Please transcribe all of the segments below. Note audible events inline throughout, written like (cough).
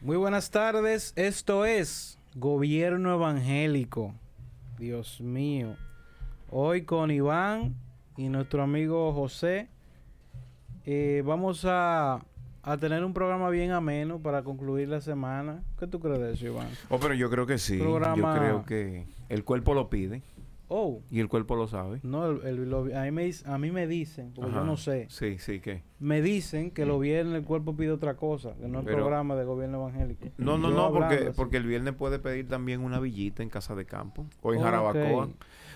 Muy buenas tardes, esto es Gobierno Evangélico. Dios mío. Hoy con Iván y nuestro amigo José eh, vamos a, a tener un programa bien ameno para concluir la semana. ¿Qué tú crees de eso, Iván? Oh, pero yo creo que sí. Programa- Yo creo que el cuerpo lo pide Oh, y el cuerpo lo sabe. no, el- el- lo- a, mí me, a mí me dicen, porque yo no sé, Sí, sí, ¿qué? me dicen que los viernes el cuerpo pide otra cosa, que no el Pero- programa de Gobierno Evangélico. No, no, Yo no, porque, así. porque el viernes puede pedir también una villita en casa de campo o en Ok. Jarabacoa.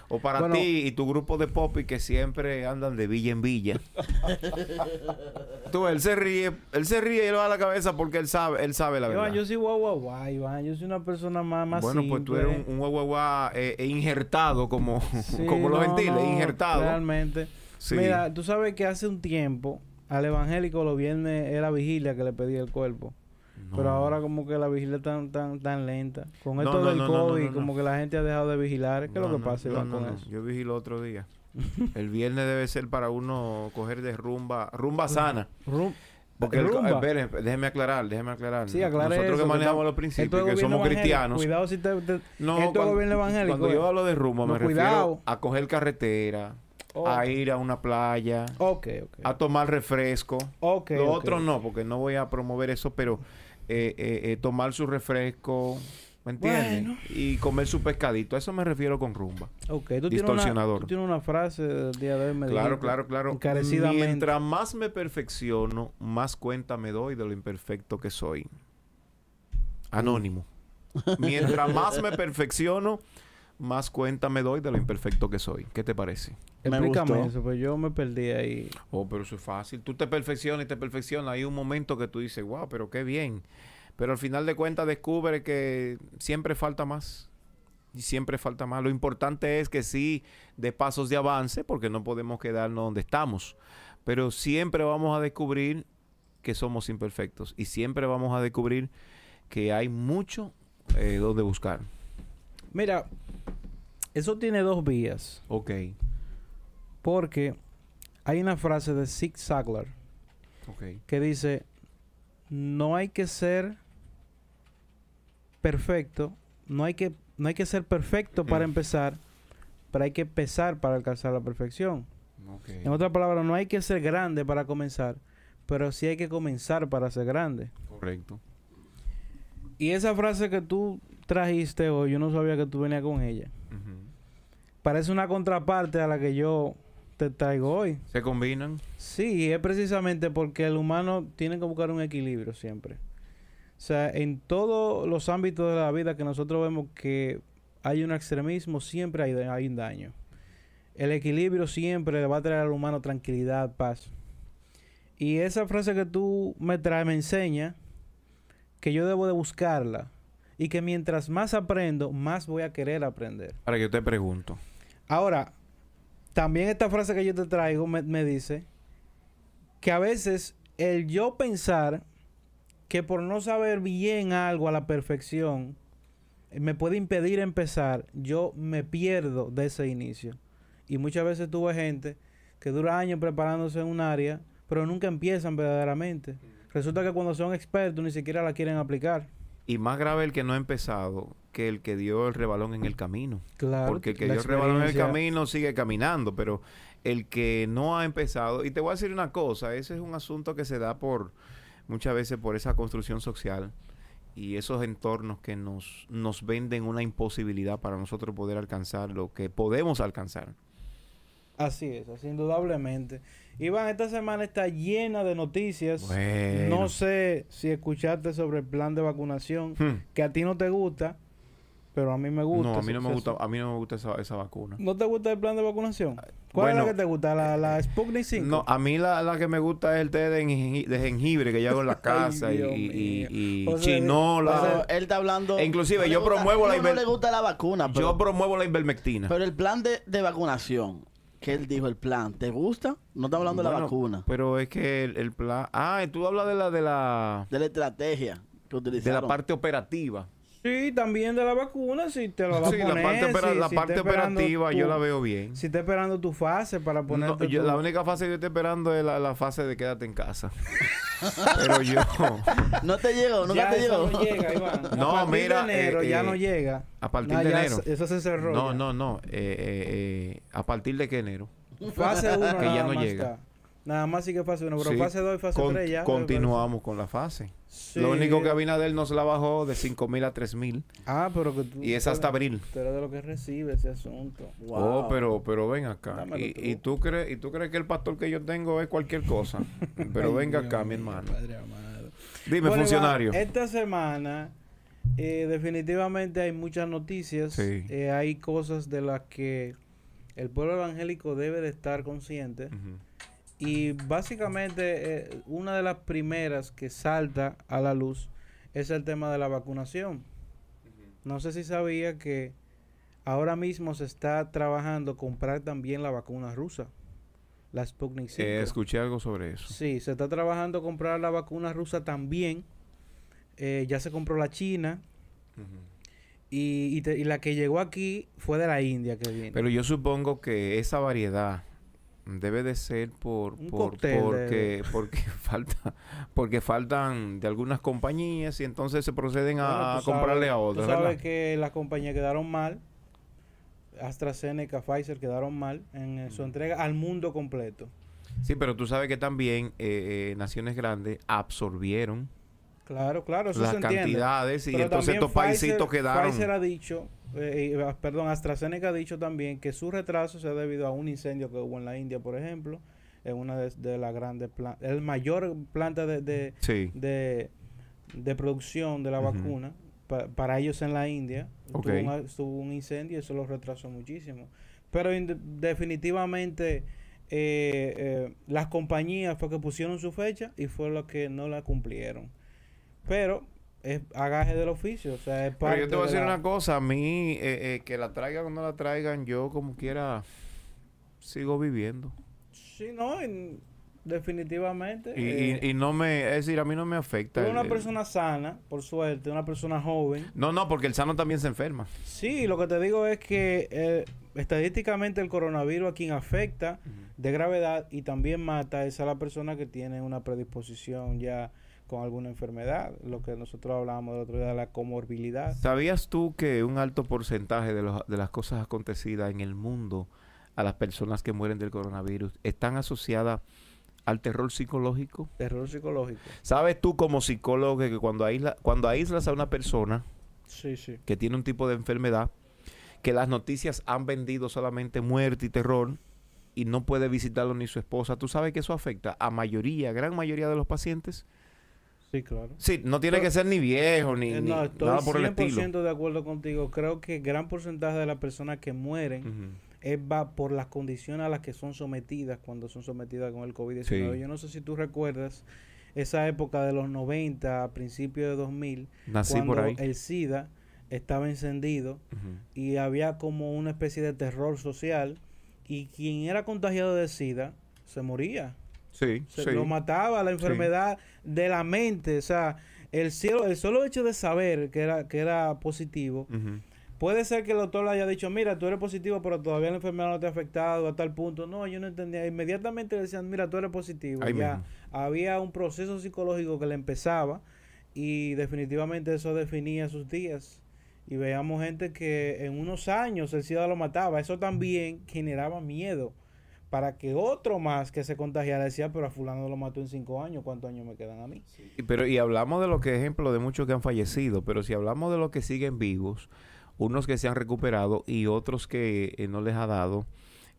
O para Bueno. ti y tu grupo de popi que siempre andan de villa en villa. (laughs) Tú, él se ríe, él se ríe y le va a la cabeza porque él sabe, él sabe la verdad. Iván, yo soy guau guau guau, Iván, yo soy una persona más, más bueno, pues tú eres un, un guagua eh, eh, injertado como, Sí, (laughs) como los no, gentiles, no, injertado. Realmente. Sí. Mira, tú sabes que hace un tiempo al evangélico los viernes era vigilia que le pedía el cuerpo. No. Pero ahora como que la vigilia tan tan tan lenta. Con esto no, del no, COVID, como que la gente ha dejado de vigilar. ¿Qué es lo que pasa, Iván, con eso? Yo vigilo otro día. (laughs) El viernes debe ser para uno coger de rumba, rumba sana. Rum- Porque el, rumba. esperen, déjeme aclarar, déjeme aclarar. Sí, Nosotros eso, que manejamos está- los principios, que somos cristianos. Cuidado si te, te- No, esto es cuando, gobierno evangélico. cuando eh. yo hablo de rumba, No, me refiero cuidado. a coger carretera, a ir a una playa, Ok, ok. a tomar refresco. Lo otro no, porque no voy a promover eso, pero eh, eh, eh, tomar su refresco, ¿me entiendes? Bueno. Y comer su pescadito. A eso me refiero con rumba. Ok, tú tienes, una, Distorsionador. tú tienes una frase del día de hoy. me Claro, claro, claro. Encarecidamente. Mientras más me perfecciono, más cuenta me doy de lo imperfecto que soy. Anónimo. (laughs) Mientras más me perfecciono, más cuenta me doy de lo imperfecto que soy. ¿Qué te parece? Me Explícame gustó. eso, pues yo me perdí ahí. Oh, pero eso es fácil. Tú te perfeccionas y te perfeccionas. Hay un momento que tú dices, wow, pero qué bien. Pero al final de cuentas descubre que siempre falta más. Y siempre falta más. Lo importante es que sí de pasos de avance, porque no podemos quedarnos donde estamos. Pero siempre vamos a descubrir que somos imperfectos. Y siempre vamos a descubrir que hay mucho eh, donde buscar. Mira, eso tiene dos vías. Ok. Porque hay una frase de Zig Ziglar Ok. que dice, no hay que ser perfecto, no hay que, no hay que ser perfecto para Ujú. empezar, pero hay que empezar para alcanzar la perfección. En otras palabras, no hay que ser grande para comenzar, pero sí hay que comenzar para ser grande. Correcto. Y esa frase que tú trajiste hoy, yo no sabía que tú venías con ella. Parece una contraparte a la que yo te traigo hoy. Se combinan. Sí, es precisamente porque el humano tiene que buscar un equilibrio siempre. O sea, en todos los ámbitos de la vida que nosotros vemos que hay un extremismo, siempre hay, hay un daño. El equilibrio siempre le va a traer al humano tranquilidad, paz. Y esa frase que tú me traes me enseña que yo debo de buscarla y que mientras más aprendo, más voy a querer aprender. Ahora yo te pregunto. Ahora, también esta frase que yo te traigo me, dice que a veces el yo pensar que por no saber bien algo a la perfección eh, me puede impedir empezar, yo me pierdo de ese inicio. Y muchas veces tuve gente que dura años preparándose en un área, pero nunca empiezan verdaderamente. Resulta que cuando son expertos ni siquiera la quieren aplicar. Y más grave el que no ha empezado que el que dio el rebalón en el camino. Claro. Porque el que dio el rebalón en el camino sigue caminando, pero el que no ha empezado, y te voy a decir una cosa, ese es un asunto que se da por muchas veces por esa construcción social y esos entornos que nos, nos venden una imposibilidad para nosotros poder alcanzar lo que podemos alcanzar. Así es, así indudablemente. Iván, esta semana está llena de noticias. Bueno. No sé si escuchaste sobre el plan de vacunación, Hmm. que a ti no te gusta, pero a mí me gusta. No, a mí no me gusta, a mí no me gusta esa, esa vacuna. ¿No te gusta el plan de vacunación? ¿Cuál es la que te gusta? ¿La, la Sputnik 5? No, a mí la, la que me gusta es el té de, jengi- de jengibre que yo hago en la (laughs) casa y, y, y- y. O sea, chinola. Pero él está hablando. E inclusive no yo gusta- promuevo la no le gusta la vacuna, pero, Yo promuevo la ivermectina. pero el plan de, de vacunación, que él dijo, el plan, ¿te gusta? No está hablando de la vacuna, Pero es que el, el plan... Ah, tú hablas de la, de la, de la estrategia que de utilizaron. la parte operativa. Sí, también de la vacuna, si te lo vas Sí, a poner. la parte, opera- si- la si parte operativa tu- yo la veo bien. Si está esperando tu fase para No, ponerte yo- tu- la única fase que yo estoy esperando es la, la fase de quédate en casa. (laughs) Pero yo... (laughs) No te llegó, nunca ya te llegó. no llega, (laughs) Iván. No, a partir mira, de enero eh, ya eh, no llega. A partir No, de enero. Eso se cerró. No, ya. no, no. Eh, eh, eh, ¿A partir de qué enero? Fase 1 Que ya no más llega. está. Nada más sí que fase 1, pero Sí, fase 2 y fase Con- 3 ya. continuamos con la fase. Sí. Lo único que Abinader nos la bajó de 5 mil a 3 mil. Ah, pero que tú... Y es hasta abril. Eres de lo que recibe ese asunto. Wow. Oh, pero, pero ven acá. Y, tú. y tú crees, ¿Y tú crees que el pastor que yo tengo es cualquier cosa? (laughs) Pero Ay, venga Dios acá, mi hermano. Padre amado. Dime, Bueno, funcionario. Iván, esta semana eh, definitivamente hay muchas noticias. Sí. Eh, hay cosas de las que el pueblo evangélico debe de estar consciente. Ujú. Y básicamente eh, una de las primeras que salta a la luz es el tema de la vacunación. No sé si sabía que ahora mismo se está trabajando comprar también la vacuna rusa, la Sputnik 5. Eh, escuché algo sobre eso. Sí, se está trabajando comprar la vacuna rusa también. Eh, ya se compró la china y, y te- y la que llegó aquí fue de la India que viene. Pero yo supongo que esa variedad debe de ser por, Un por- cóctel de- porque (laughs) porque falta porque faltan de algunas compañías y entonces se proceden a, Bueno, a tú sabes- comprarle a Tú otras, sabes ¿verdad? que las compañías quedaron mal. AstraZeneca, Pfizer quedaron mal en eh, su entrega al mundo completo. Sí, pero tú sabes que también eh, eh, naciones grandes absorbieron Claro, claro, eso las se entiende. cantidades y Pero entonces estos paisitos quedaron. Pfizer ha dicho, eh, eh, perdón, AstraZeneca ha dicho también que su retraso se ha debido a un incendio que hubo en la India, por ejemplo, en una de, de las grandes plantas, el mayor planta de, de, Sí. de, de producción de la vacuna pa- para ellos en la India. Ok. Tuvo, un, tuvo un incendio y eso lo retrasó muchísimo. Pero definitivamente eh, eh, las compañías fue que pusieron su fecha y fue lo que no la cumplieron. Pero es agaje del oficio, o sea, es parte Pero yo te voy a de decir la- una cosa, a mí eh, eh, que la traigan o no la traigan, yo como quiera sigo viviendo. Sí, no, en- definitivamente. Y, eh, y- y no me, es decir, a mí no me tú afecta. eres el- una persona sana, por suerte, una persona joven. No, no, porque el sano también se enferma. Sí, lo que te digo es que eh, estadísticamente el coronavirus a quien afecta de gravedad y también mata es a la persona que tiene una predisposición ya con alguna enfermedad, lo que nosotros hablábamos el otro día de la comorbilidad. ¿Sabías tú que un alto porcentaje de, los- de las cosas acontecidas en el mundo a las personas que mueren del coronavirus están asociadas al terror psicológico? Terror psicológico. ¿Sabes tú como psicólogo que cuando, aísla- cuando aíslas a una persona Sí, sí. que tiene un tipo de enfermedad, que las noticias han vendido solamente muerte y terror y no puede visitarlo ni su esposa, ¿tú sabes que eso afecta a mayoría, gran mayoría de los pacientes? Sí, claro. Sí, no tiene Pero- que ser ni viejo ni, Eh, ni estoy nada por el estilo. 100% de acuerdo contigo. Creo que gran porcentaje de las personas que mueren es va por las condiciones a las que son sometidas cuando son sometidas con el COVID-19. Sí. Yo no sé si tú recuerdas esa época de los 90, a principios de 2000, Nací cuando por ahí. el SIDA estaba encendido y había como una especie de terror social y quien era contagiado de SIDA se moría. Sí, Se sí. lo mataba la enfermedad de la mente. O sea, el, cielo, el solo hecho de saber que era, que era positivo. Puede ser que el doctor le haya dicho, mira, tú eres positivo, pero todavía la enfermedad no te ha afectado a tal punto. No, yo no entendía. Inmediatamente le decían, mira, tú eres positivo. Ahí ya mismo. había un proceso psicológico que le empezaba y definitivamente eso definía sus días. Y veíamos gente que en unos años el SIDA lo mataba. Eso también generaba miedo para que otro más que se contagiara decía, pero a fulano lo mató en cinco años, ¿cuántos años me quedan a mí? Pero, y hablamos de lo que ejemplo de muchos que han fallecido, pero si hablamos de los que siguen vivos, unos que se han recuperado y otros que eh, no les ha dado,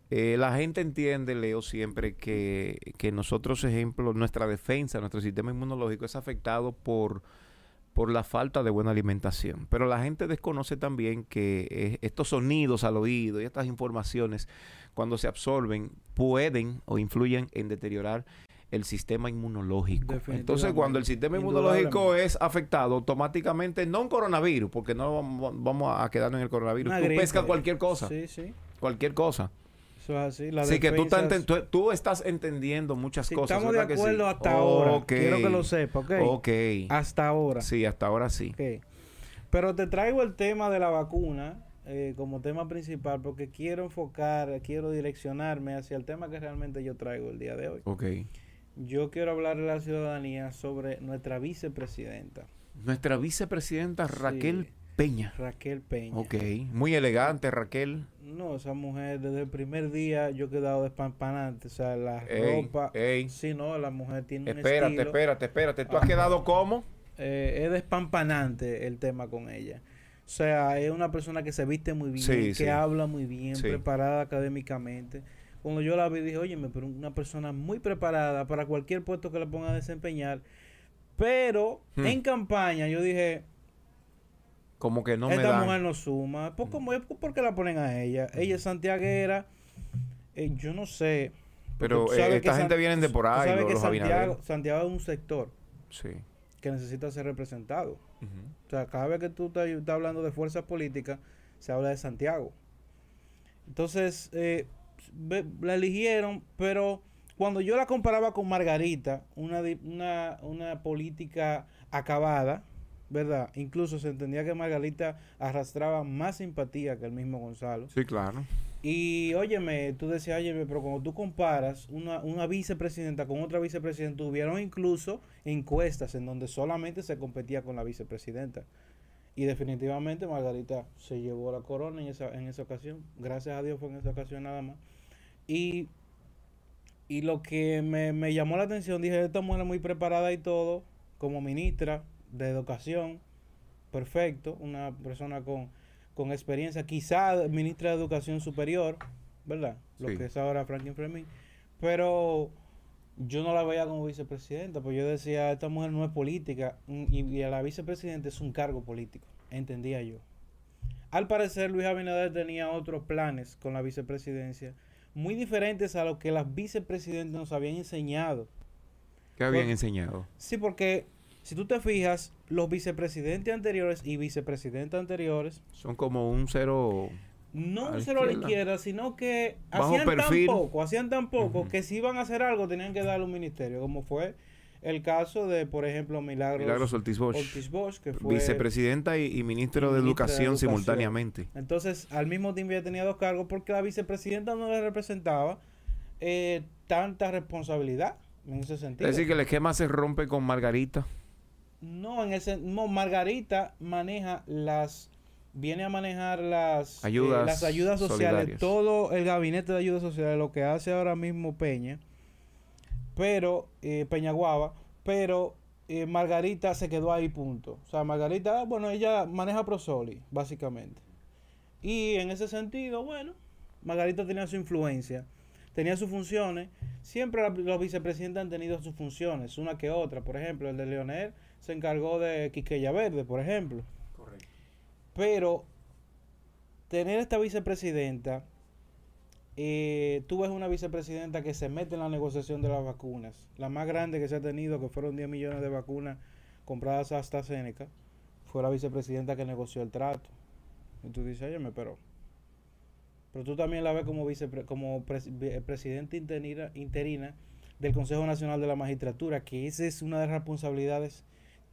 eh, la gente entiende, Leo, siempre que, que nosotros, ejemplo, nuestra defensa, nuestro sistema inmunológico es afectado por, por la falta de buena alimentación. Pero la gente desconoce también que eh, estos sonidos al oído y estas informaciones, cuando se absorben, pueden o influyen en deteriorar el sistema inmunológico. Entonces, cuando el sistema inmunológico es afectado, automáticamente, no un coronavirus, porque no vamos, a quedarnos en el coronavirus, Una tú gripe. pescas cualquier cosa, Sí, sí. cualquier cosa. Eso es así. La que tú, es- tú, tú estás entendiendo muchas Sí, cosas. estamos de acuerdo hasta ahora. Quiero que lo sepa, ¿ok? Ok. Hasta ahora. Sí, hasta ahora sí. Pero te traigo el tema de la vacuna eh, como tema principal porque quiero enfocar, quiero direccionarme hacia el tema que realmente yo traigo el día de hoy. Ok. Yo quiero hablar a la ciudadanía sobre nuestra vicepresidenta, Nuestra vicepresidenta Raquel Sí. Peña. Raquel Peña. Ok, muy elegante Raquel. No, esa mujer desde el primer día yo he quedado despampanante. O sea, la Ey, ropa. ey. Sí, no, la mujer tiene un Espérate, estilo. espérate, espérate. ¿Tú has quedado como? eh, es despampanante el tema con ella. O sea, es una persona que se viste muy bien, Sí, que sí. habla muy bien, Sí. preparada académicamente. Cuando yo la vi dije, oye, pero una persona muy preparada para cualquier puesto que le ponga a desempeñar. Pero Hmm. en campaña yo dije, Como que no me esta dan. mujer no suma. ¿Por, cómo- ¿Por qué la ponen a ella? Ella es santiaguera. eh, yo no sé. Pero eh, esta gente viene de por tú ahí, sabes los, que los. Santiago, Santiago es un sector Sí. Que necesita ser representado. O sea, cada vez que tú estás, estás hablando de fuerzas políticas, se habla de Santiago. Entonces, eh, la eligieron, pero cuando yo la comparaba con Margarita, una, una, una política acabada, ¿verdad? Incluso se entendía que Margarita arrastraba más simpatía que el mismo Gonzalo. Sí, claro. Y óyeme, tú decías, óyeme, pero cuando tú comparas una, una vicepresidenta con otra vicepresidenta, tuvieron incluso encuestas en donde solamente se competía con la vicepresidenta. Y definitivamente Margarita se llevó la corona en esa, en esa ocasión. Gracias a Dios fue en esa ocasión nada más. Y, y lo que me, me llamó la atención, dije, esta mujer muy preparada y todo, como ministra de educación, perfecto, una persona con, con experiencia, quizá ministra de Educación Superior, ¿verdad? Lo Sí. que es ahora Franklin Fleming. Pero yo no la veía como vicepresidenta, pues yo decía, esta mujer no es política mm, y, y a la vicepresidenta es un cargo político, entendía yo. Al parecer Luis Abinader tenía otros planes con la vicepresidencia, muy diferentes a lo que las vicepresidentas nos habían enseñado. ¿Qué habían enseñado? Sí, porque si tú te fijas, los vicepresidentes anteriores y vicepresidentas anteriores Son como un cero. no la solo a la izquierda. sino que hacían perfil. tan poco, hacían tan poco que si iban a hacer algo tenían que darle un ministerio, como fue el caso de, por ejemplo, Milagros, Milagros Ortiz Bosch. Ortiz Bosch, que fue Vicepresidenta y, y ministro de ministra de Educación Educación. simultáneamente. Entonces, al mismo tiempo ya tenía dos cargos porque la vicepresidenta no le representaba eh, tanta responsabilidad en ese sentido. Es decir, que el esquema se rompe con Margarita. No, en ese no, Margarita maneja las viene a manejar las eh, Ayudas las ayudas sociales, solidarias. todo el gabinete de ayudas sociales, lo que hace ahora mismo Peña, pero eh, Peña Guava, pero eh, Margarita se quedó ahí punto. O sea, Margarita, bueno, ella maneja Prosoli, básicamente. Y en ese sentido, bueno, Margarita tenía su influencia, tenía sus funciones. Siempre la- los vicepresidentes han tenido sus funciones, una que otra. Por ejemplo, el de Leonel se encargó de Quiqueya Verde, por ejemplo. Pero tener esta vicepresidenta, eh, tú ves una vicepresidenta que se mete en la negociación de las vacunas, la más grande que se ha tenido, que fueron 10 millones de vacunas compradas a AstraZeneca, fue la vicepresidenta que negoció el trato. Y tú dices, óyeme, pero... Pero tú también la ves como, vicepre- como pres- presidenta interina, interina del Consejo Nacional de la Magistratura, que esa es una de las responsabilidades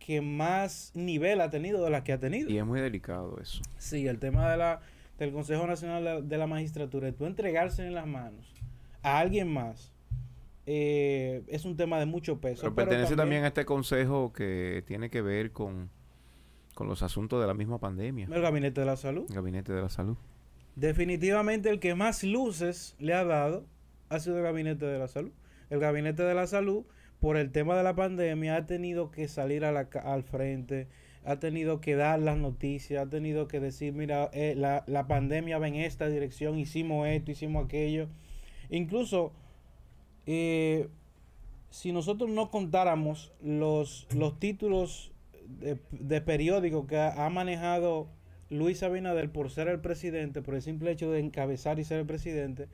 que más nivel ha tenido de las que ha tenido. Y es muy delicado eso. Sí, el tema de la, del Consejo Nacional de, de la Magistratura, de tú entregarse en las manos a alguien más, eh, es un tema de mucho peso. Pero pero pertenece también a este consejo que tiene que ver con, con los asuntos de la misma pandemia. el Gabinete de la Salud. El Gabinete de la Salud. Definitivamente el que más luces le ha dado ha sido el Gabinete de la Salud. El Gabinete de la Salud, por el tema de la pandemia, ha tenido que salir al frente, ha tenido que dar las noticias, ha tenido que decir, mira, eh, la, la pandemia va en esta dirección, hicimos esto, hicimos aquello. Incluso, eh, si nosotros no contáramos los, los títulos de, de periódico que ha, ha manejado Luis Abinader por ser el presidente, por el simple hecho de encabezar y ser el presidente,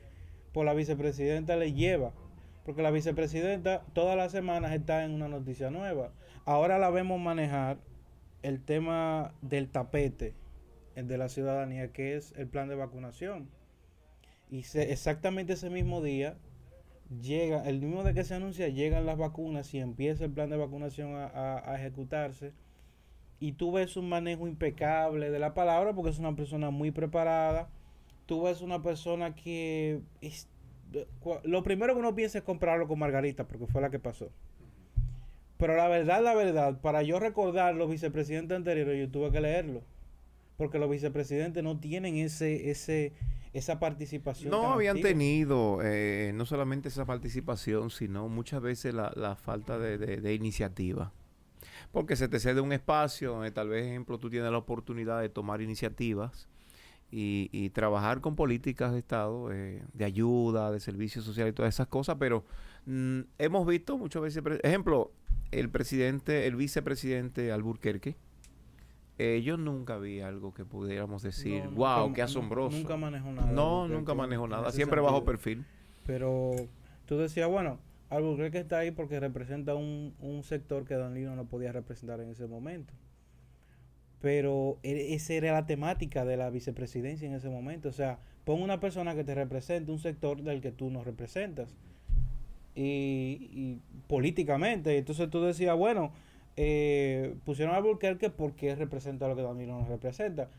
por la vicepresidenta le lleva. Porque la vicepresidenta todas las semanas está en una noticia nueva. Ahora la vemos manejar el tema del tapete de la ciudadanía, que es el plan de vacunación. Y se- exactamente ese mismo día llega, el mismo de que se anuncia, llegan las vacunas y empieza el plan de vacunación a, a- ejecutarse. Y tú ves un manejo impecable de la palabra porque es una persona muy preparada. Tú ves una persona que es lo primero que uno piensa es comprarlo con Margarita, porque fue la que pasó. Pero la verdad, la verdad, para yo recordar los vicepresidentes anteriores, yo tuve que leerlo. Porque los vicepresidentes no tienen ese, ese, esa participación. No habían activa. tenido eh, no solamente esa participación, sino muchas veces la, la falta de, de- de iniciativa. Porque se te cede un espacio donde tal vez, ejemplo, tú tienes la oportunidad de tomar iniciativas y, y trabajar con políticas de Estado, eh, de ayuda, de servicios sociales y todas esas cosas, pero mm, hemos visto muchas veces, ejemplo, el presidente, el vicepresidente Alburquerque, eh, yo nunca vi algo que pudiéramos decir, No, wow, nunca- qué asombroso. Nunca manejó nada. No, nunca manejó nada. Siempre bajo perfil. Pero tú decías, bueno, Albuquerque está ahí porque representa un, un sector que Danilo no podía representar en ese momento. Pero e- esa era la temática de la vicepresidencia en ese momento. O sea, pon una persona que te represente un sector del que tú no representas. Y, políticamente. Entonces tú decías, bueno, eh, pusieron a Albuquerque porque representa lo que Danilo no representa.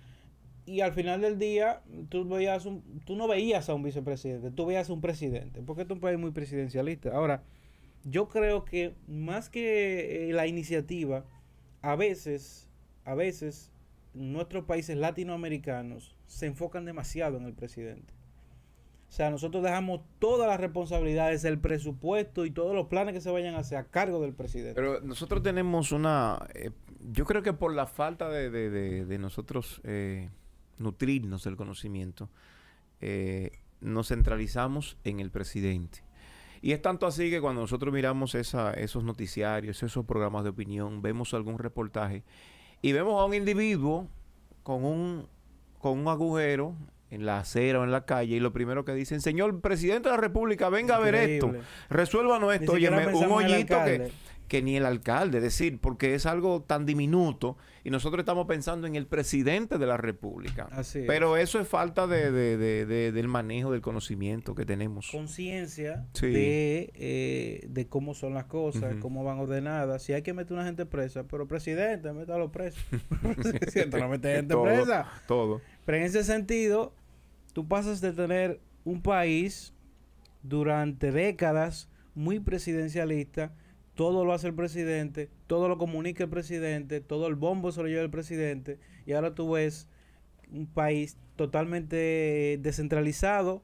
Y al final del día, tú, veías un, tú no veías a un vicepresidente, tú veías a un presidente, porque es un país muy presidencialista. Ahora, yo creo que más que eh, la iniciativa, a veces, a veces, nuestros países latinoamericanos se enfocan demasiado en el presidente. O sea, nosotros dejamos todas las responsabilidades, el presupuesto y todos los planes que se vayan a hacer a cargo del presidente. Pero nosotros tenemos una... eh, yo creo que por la falta de, de- de- nosotros eh, nutrirnos del conocimiento, eh, nos centralizamos en el presidente. Y es tanto así que cuando nosotros miramos esa, esos noticiarios, esos programas de opinión, vemos algún reportaje y vemos a un individuo con un, con un agujero en la acera o en la calle y lo primero que dicen, señor presidente de la República, venga a ver esto, resuélvanos esto, óyeme, un hoyito que, que ni el alcalde, es decir, porque es algo tan diminuto y nosotros estamos pensando en el presidente de la República. Así es. Pero eso es falta de, de- de- de- del manejo del conocimiento que tenemos. conciencia Sí. de, eh, de cómo son las cosas, cómo van ordenadas. Si hay que meter una gente presa, pero presidente, métalo preso. presidente, no mete (laughs) gente Todo, presa. Todo. Pero en ese sentido, tú pasas de tener un país durante décadas muy presidencialista, todo lo hace el presidente, todo lo comunica el presidente, todo el bombo se lo lleva el presidente, y ahora tú ves un país totalmente descentralizado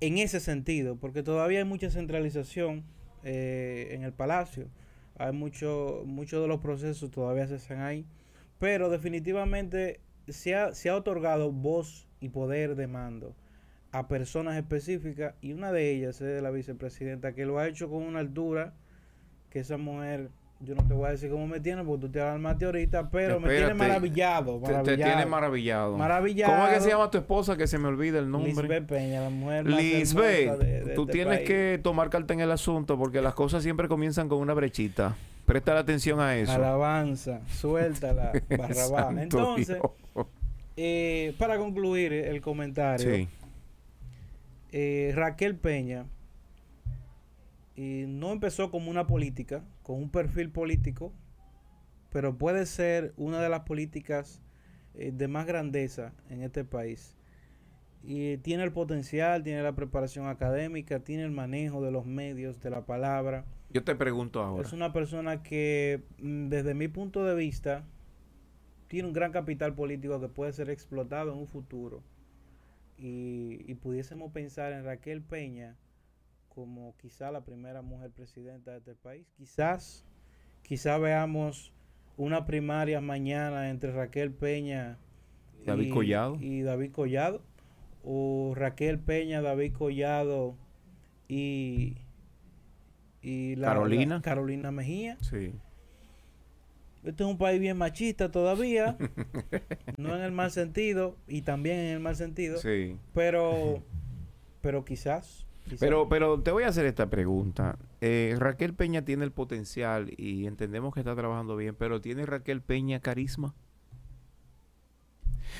en ese sentido, porque todavía hay mucha centralización eh, en el palacio, hay mucho, muchos de los procesos todavía se hacen ahí, pero definitivamente se ha, se ha otorgado voz y poder de mando a personas específicas y una de ellas es la vicepresidenta que lo ha hecho con una altura que esa mujer yo no te voy a decir cómo me tiene porque tú te alarmaste ahorita pero me tiene Espérate. maravillado Te, te maravillado tiene maravillado. Maravillado. ¿Cómo es que se llama tu esposa que se me olvida el nombre? Lisbeth Peña la mujer Lisbeth, hermosa de- de tú este tienes país. que tomar carta en el asunto porque las cosas siempre comienzan con una brechita. Presta atención a eso. alabanza suéltala (laughs) barrabá entonces eh, para concluir el comentario Sí. eh, Raquel Peña no empezó como una política, con un perfil político, pero puede ser una de las políticas eh, de más grandeza en este país. Y tiene el potencial, tiene la preparación académica, tiene el manejo de los medios, de la palabra. Yo te pregunto ahora. Es una persona que, mm, desde mi punto de vista, tiene un gran capital político que puede ser explotado en un futuro. Y, y pudiésemos pensar en Raquel Peña como quizá la primera mujer presidenta de este país. Quizás, quizás veamos una primaria mañana entre Raquel Peña David Collado. y David Collado. O Raquel Peña, David Collado y, y la- Carolina. la- Carolina Mejía. Sí. Este es un país bien machista todavía, (laughs) no en el mal sentido y también en el mal sentido, Sí. pero pero quizás. Pero, pero te voy a hacer esta pregunta. Eh, Raquel Peña tiene el potencial y entendemos que está trabajando bien, pero ¿tiene Raquel Peña carisma?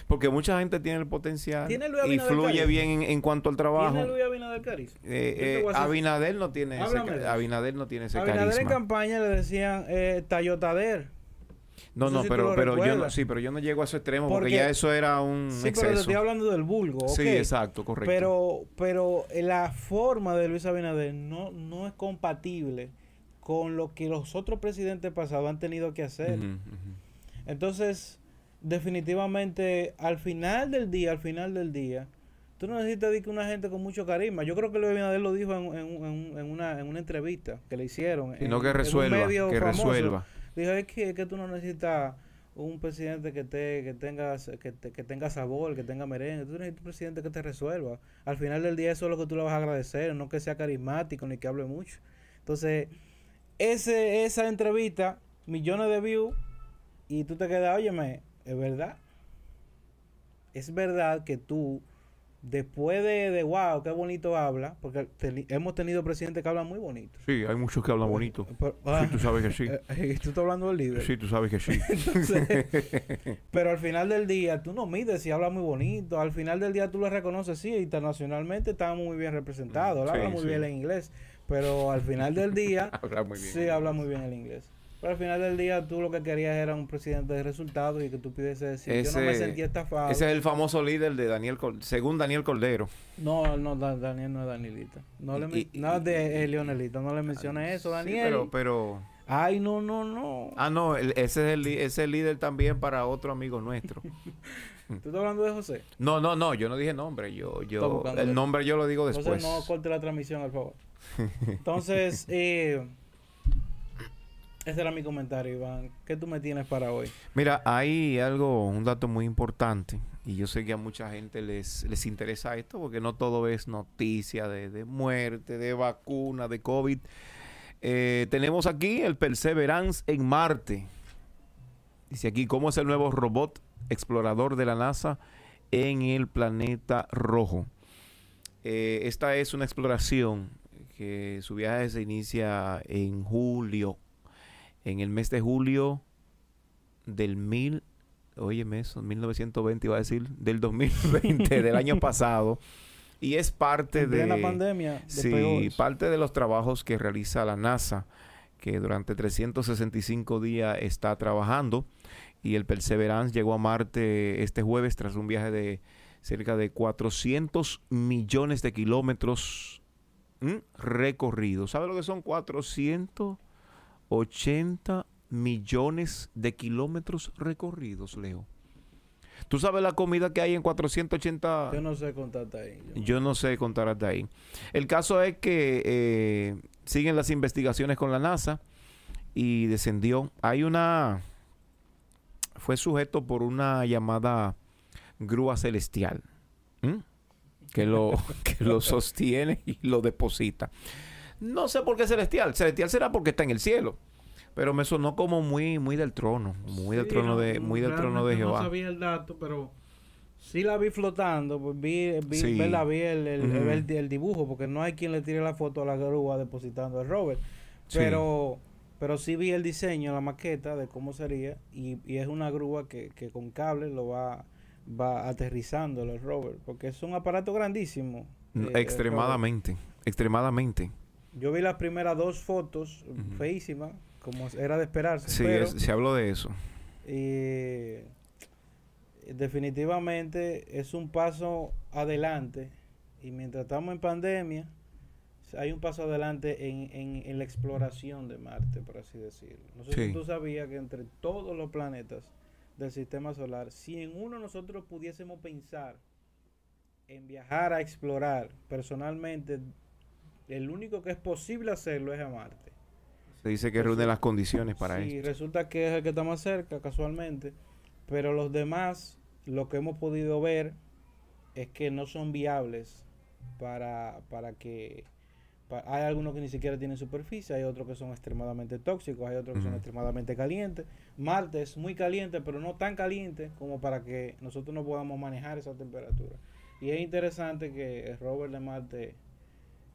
Porque mucha gente tiene el potencial ¿Tiene y fluye bien en, en cuanto al trabajo. ¿Tiene Luis Abinader carisma? Eh, eh, Abinader no tiene ese, Háblame. Abinader no tiene ese Abinader en carisma. campaña le decían eh, Tayotader. No, No si pero, pero yo no, sí, pero yo no llego a ese extremo porque, Porque- ya eso era un Sí, pero te estoy hablando del vulgo, Sí, exacto, correcto. Pero, pero la forma de Luis Abinader no, no es compatible con lo que los otros presidentes pasados han tenido que hacer. Entonces, definitivamente, al final del día, al final del día, tú no necesitas de que una gente con mucho carisma. Yo creo que Luis Abinader lo dijo en, en- una, en una entrevista que le hicieron. Sino en- que en un resuelva, medio que famoso. resuelva. Dijo, es que, que tú no necesitas un presidente que te, que tenga, que, te- que tenga sabor, que tenga merengue. Tú necesitas un presidente que te resuelva. Al final del día eso es lo que tú le vas a agradecer, no que sea carismático ni que hable mucho. Entonces, ese, esa entrevista, millones de views, y tú te quedas, óyeme, es verdad. Es verdad que tú, después de, de wow, qué bonito habla, porque hemos tenido presidentes que hablan muy bonito. Sí, hay muchos que hablan bonito. Pero- ah, Sí, tú sabes que sí. eh, eh, tú estás hablando del líder. Sí, tú sabes que sí. Entonces, (laughs) pero al final del día, tú no mides si habla muy bonito. Al final del día, tú lo reconoces, sí, internacionalmente está muy bien representado. Él Sí, habla muy sí. bien el inglés. Pero al final del día, (laughs) Habla muy bien. sí habla muy bien el inglés. Pero al final del día, tú lo que querías era un presidente de resultados y que tú pudiese decir, yo no me sentía estafado. Ese es el famoso líder de Daniel, Col- según Daniel Cordero. No, no, Da- Daniel no es Danielita. No le Y- nada de eh, Leonelito, no le menciones eso, Sí, Daniel. pero, pero... Ay, no, no, no. Ah, no, el- ese es el, li- ese es el líder también para otro amigo nuestro. (laughs) ¿Tú estás hablando de José? No, no, no, yo no dije nombre. Yo, yo, el nombre yo lo digo después. Entonces no corte la transmisión, al favor. (laughs) Entonces, eh, ese era mi comentario, Iván. ¿Qué tú me tienes para hoy? Mira, hay algo, un dato muy importante, y yo sé que a mucha gente les, les interesa esto, porque no todo es noticia de, de muerte, de vacuna, de COVID. Eh, tenemos aquí el Perseverance en Marte. Dice aquí, ¿cómo es el nuevo robot explorador de la NASA en el planeta rojo? Eh, esta es una exploración que su viaje se inicia en julio, en el mes de julio del mil, óyeme eso, 1920 iba a decir, del 2020, del año (laughs) pasado, y es parte plena de, pandemia, de sí, peores. parte de los trabajos que realiza la NASA, que durante 365 días está trabajando, y el Perseverance llegó a Marte este jueves tras un viaje de cerca de 400 millones de kilómetros recorridos. ¿Sabe lo que son 480 millones de kilómetros recorridos, Leo? ¿Tú sabes la comida que hay en 480? Yo no sé contarte ahí. yo- Yo no sé contar hasta ahí. El caso es que eh, siguen las investigaciones con la NASA y descendió. Hay una... Fue sujeto por una llamada grúa celestial. Que lo, (laughs) que lo sostiene y lo deposita. No sé por qué celestial. Celestial será porque está en el cielo. Pero me sonó como muy, muy del trono. Muy del trono no, de, muy del trono de Jehová. No sabía el dato, pero sí la vi flotando. Pues vi, vi, Sí. verla, vi el, el, Ujú. el- el dibujo, porque no hay quien le tire la foto a la grúa depositando el rover. Sí. Pero, pero sí vi el diseño, la maqueta de cómo sería. Y, y es una grúa que, que con cable lo va, va aterrizando el rover. Porque es un aparato grandísimo. eh, el rover. Extremadamente. Extremadamente. Yo vi las primeras dos fotos, Ujú. feísimas, como era de esperarse. Sí, pero, es- se habló de eso. eh, definitivamente es un paso adelante. Y mientras estamos en pandemia, hay un paso adelante en, en- en la exploración de Marte, por así decirlo. No sé Sí. si tú sabías que entre todos los planetas del sistema solar, si en uno nosotros pudiésemos pensar en viajar a explorar personalmente, el único que es posible hacerlo es a Marte. Se dice que reúne las condiciones para sí, esto. resulta que es el que está más cerca, casualmente. Pero los demás, lo que hemos podido ver es que no son viables para, para que... hay algunos que ni siquiera tienen superficie, hay otros que son extremadamente tóxicos, hay otros que son extremadamente calientes. Marte es muy caliente, pero no tan caliente como para que nosotros no podamos manejar esa temperatura. Y es interesante que el rover de Marte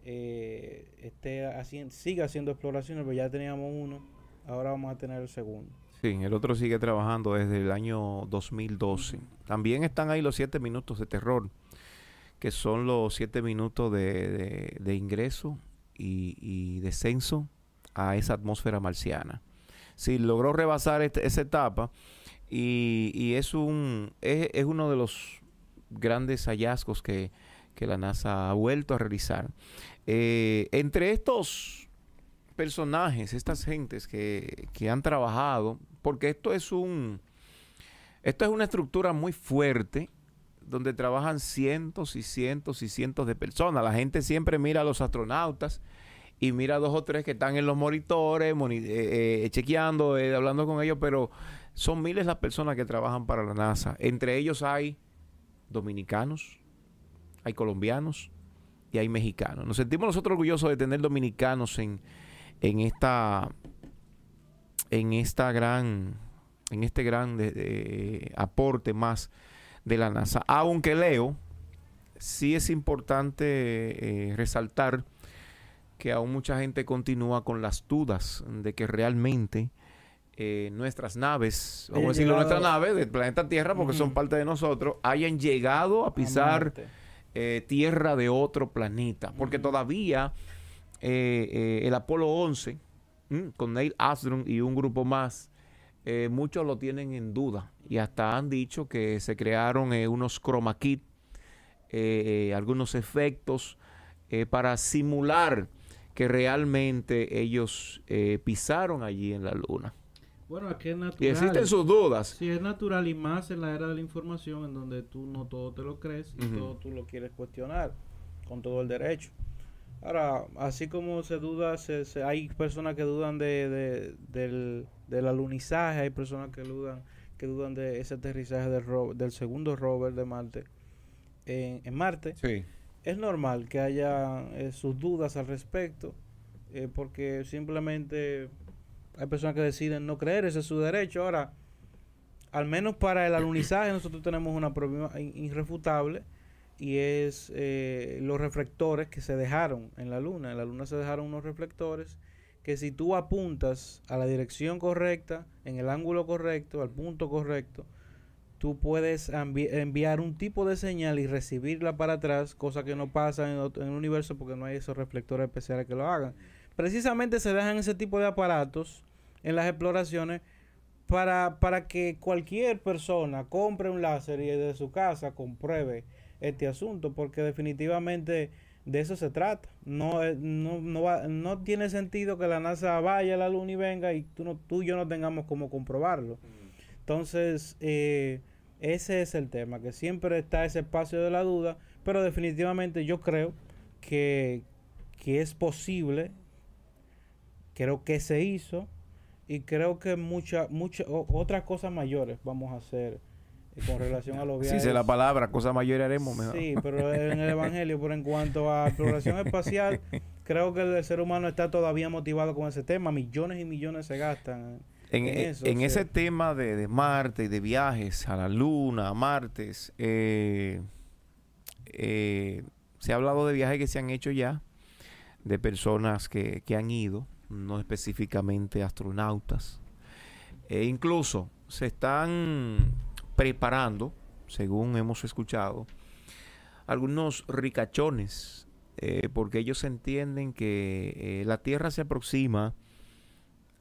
eh, esté haciendo, siga haciendo exploraciones, pero ya teníamos uno, ahora vamos a tener el segundo. Sí, el otro sigue trabajando desde el año 2012. También están ahí los siete minutos de terror, que son los siete minutos de, de- de ingreso y, y descenso a esa atmósfera marciana. sí, logró rebasar este- esa etapa y, y es, un, es, es uno de los grandes hallazgos que, que la NASA ha vuelto a realizar. Eh, entre estos personajes, estas gentes que, que han trabajado, porque esto es un esto es una estructura muy fuerte donde trabajan cientos y cientos y cientos de personas. La gente siempre mira a los astronautas y mira a dos o tres que están en los monitores, moni- eh, eh, chequeando, hablando con ellos, pero son miles las personas que trabajan para la NASA. Entre ellos hay dominicanos, hay colombianos y hay mexicanos. Nos sentimos nosotros orgullosos de tener dominicanos en, en esta en esta gran en este gran de- de- aporte más de la NASA. Aunque Leo, sí es importante eh, resaltar que aún mucha gente continúa con las dudas de que realmente eh, nuestras naves, vamos a decirlo, nuestras naves del planeta Tierra, porque son parte de nosotros, hayan llegado a pisar. Eh, tierra de otro planeta. Porque todavía eh, eh, el Apolo 11, ¿m? con Neil Armstrong y un grupo más, muchos lo tienen en duda. Y hasta han dicho que se crearon unos chroma kit, algunos efectos para simular que realmente ellos pisaron allí en la luna. Bueno, que es natural. Y existen sus dudas. Sí, es natural y más en la era de la información en donde tú no todo te lo crees y todo tú lo quieres cuestionar con todo el derecho. Ahora, así como se duda, se, se- hay personas que dudan de, de- del, del alunizaje, hay personas que dudan que dudan de ese aterrizaje del, ro- del segundo rover de Marte en, en Marte. Sí. Es normal que haya eh, sus dudas al respecto, eh, porque simplemente hay personas que deciden no creer, ese es su derecho. Ahora, al menos para el alunizaje nosotros tenemos una prueba irrefutable y es eh, los reflectores que se dejaron en la luna. En la luna se dejaron unos reflectores que si tú apuntas a la dirección correcta, en el ángulo correcto, al punto correcto, tú puedes envi- enviar un tipo de señal y recibirla para atrás, cosa que no pasa en el universo porque no hay esos reflectores especiales que lo hagan. Precisamente se dejan ese tipo de aparatos en las exploraciones para, para que cualquier persona compre un láser y desde su casa compruebe este asunto, porque definitivamente de eso se trata. No, es- no, no, va- no tiene sentido que la NASA vaya a la luna y venga y tú, no, tú y yo no tengamos cómo comprobarlo. Entonces, eh, ese es el tema, que siempre está ese espacio de la duda, pero definitivamente yo creo que, que es posible, creo que se hizo y creo que muchas mucha, o- otras cosas mayores vamos a hacer eh, con relación a los (laughs) Si viajes. sé la palabra, cosa mayor haremos mejor. Sí, pero en el Evangelio, pero en cuanto a exploración espacial, (laughs) creo que el ser humano está todavía motivado con ese tema. Millones y millones se gastan. En, en en- eso, en o sea. ese tema de, de Marte y de viajes a la Luna, a Martes, eh, eh, se ha hablado de viajes que se han hecho ya, de personas que, que han ido, no específicamente astronautas. E incluso se están preparando, según hemos escuchado, algunos ricachones, eh, porque ellos entienden que eh, la Tierra se aproxima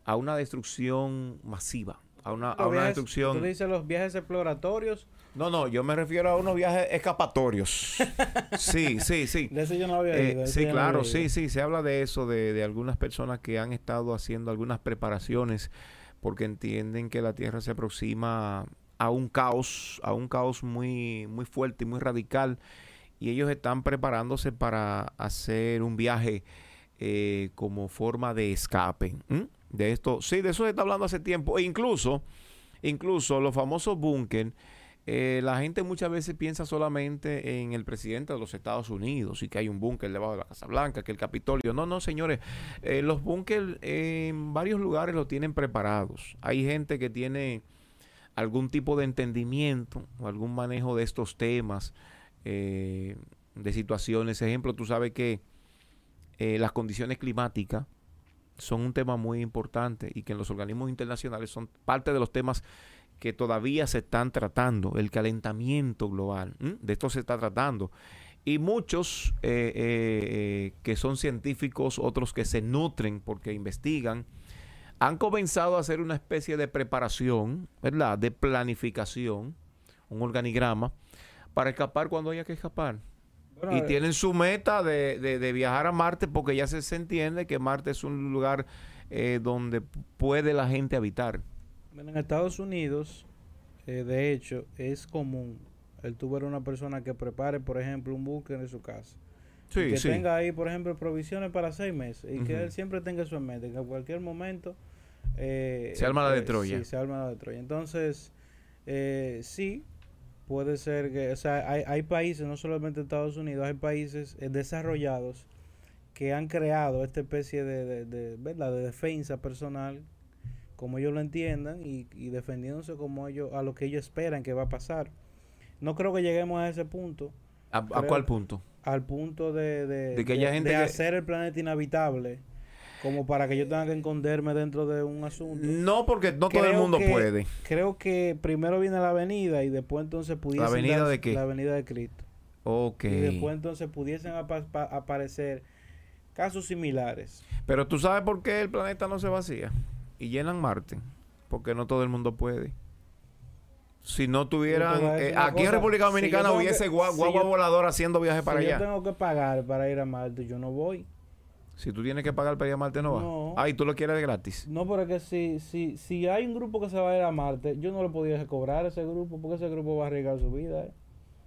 a una destrucción masiva, a una, a una viajes- destrucción... Tú dices los viajes exploratorios. No, no, yo me refiero a unos viajes escapatorios. (laughs) sí, sí, sí. De ese yo no había Eh, ido. ese sí, no claro, había sí, ido. sí, se habla de eso, de, de algunas personas que han estado haciendo algunas preparaciones porque entienden que la Tierra se aproxima a un caos, a un caos muy, muy fuerte y muy radical y ellos están preparándose para hacer un viaje eh, como forma de escape. De esto, sí, de eso se está hablando hace tiempo. E incluso, incluso los famosos búnker, eh, la gente muchas veces piensa solamente en el presidente de los Estados Unidos y que hay un búnker debajo de la Casa Blanca, que el Capitolio. No, no, señores, eh, los búnker en varios lugares lo tienen preparados. Hay gente que tiene algún tipo de entendimiento o algún manejo de estos temas, eh, de situaciones. Ejemplo, tú sabes que eh, las condiciones climáticas son un tema muy importante y que en los organismos internacionales son parte de los temas que todavía se están tratando, el calentamiento global, de esto se está tratando. Y muchos eh, eh, eh, que son científicos, otros que se nutren porque investigan, han comenzado a hacer una especie de preparación, ¿verdad? De planificación, un organigrama, para escapar cuando haya que escapar. Bueno, y eh, tienen su meta de, de- de viajar a Marte porque ya se, se entiende que Marte es un lugar eh, donde puede la gente habitar. Bueno, en Estados Unidos, eh, de hecho, es común el tú ver una persona que prepare, por ejemplo, un búnker en su casa. y Sí, que sí. tenga ahí, por ejemplo, provisiones para seis meses. Y que él siempre tenga eso en mente, que en cualquier momento... eh, Se arma la de eh, Troya. Sí, se arma la de Troya. Entonces, eh, sí, puede ser que... O sea, hay, hay países, no solamente Estados Unidos, hay países eh, desarrollados que han creado esta especie de, de, de, ¿verdad? de defensa personal como ellos lo entiendan y, y defendiéndose como ellos a lo que ellos esperan que va a pasar. No creo que lleguemos a ese punto, ¿A, a cuál punto? al punto de, de, De que haya gente de que- hacer el planeta inhabitable, como para que yo tenga que esconderme dentro de un asunto. No, porque no todo el mundo que- puede. Creo que primero viene la avenida y después entonces pudiesen avenida darse- de qué? La avenida de Cristo. Ok. Y después entonces pudiesen apa- pa- aparecer casos similares. Pero tú sabes por qué el planeta no se vacía y llenan Marte. Porque no todo el mundo puede. Si no tuvieran... Eh, aquí en República si Dominicana hubiese que- gua- si guagua yo- voladora haciendo viajes para si allá. yo tengo que pagar para ir a Marte, yo no voy. Si tú tienes que pagar para ir a Marte, no vas. No. Ah, y tú lo quieres de gratis. No, pero es que si, si, si hay un grupo que se va a ir a Marte, yo no le podía cobrar a ese grupo, porque ese grupo va a arriesgar su vida. eh.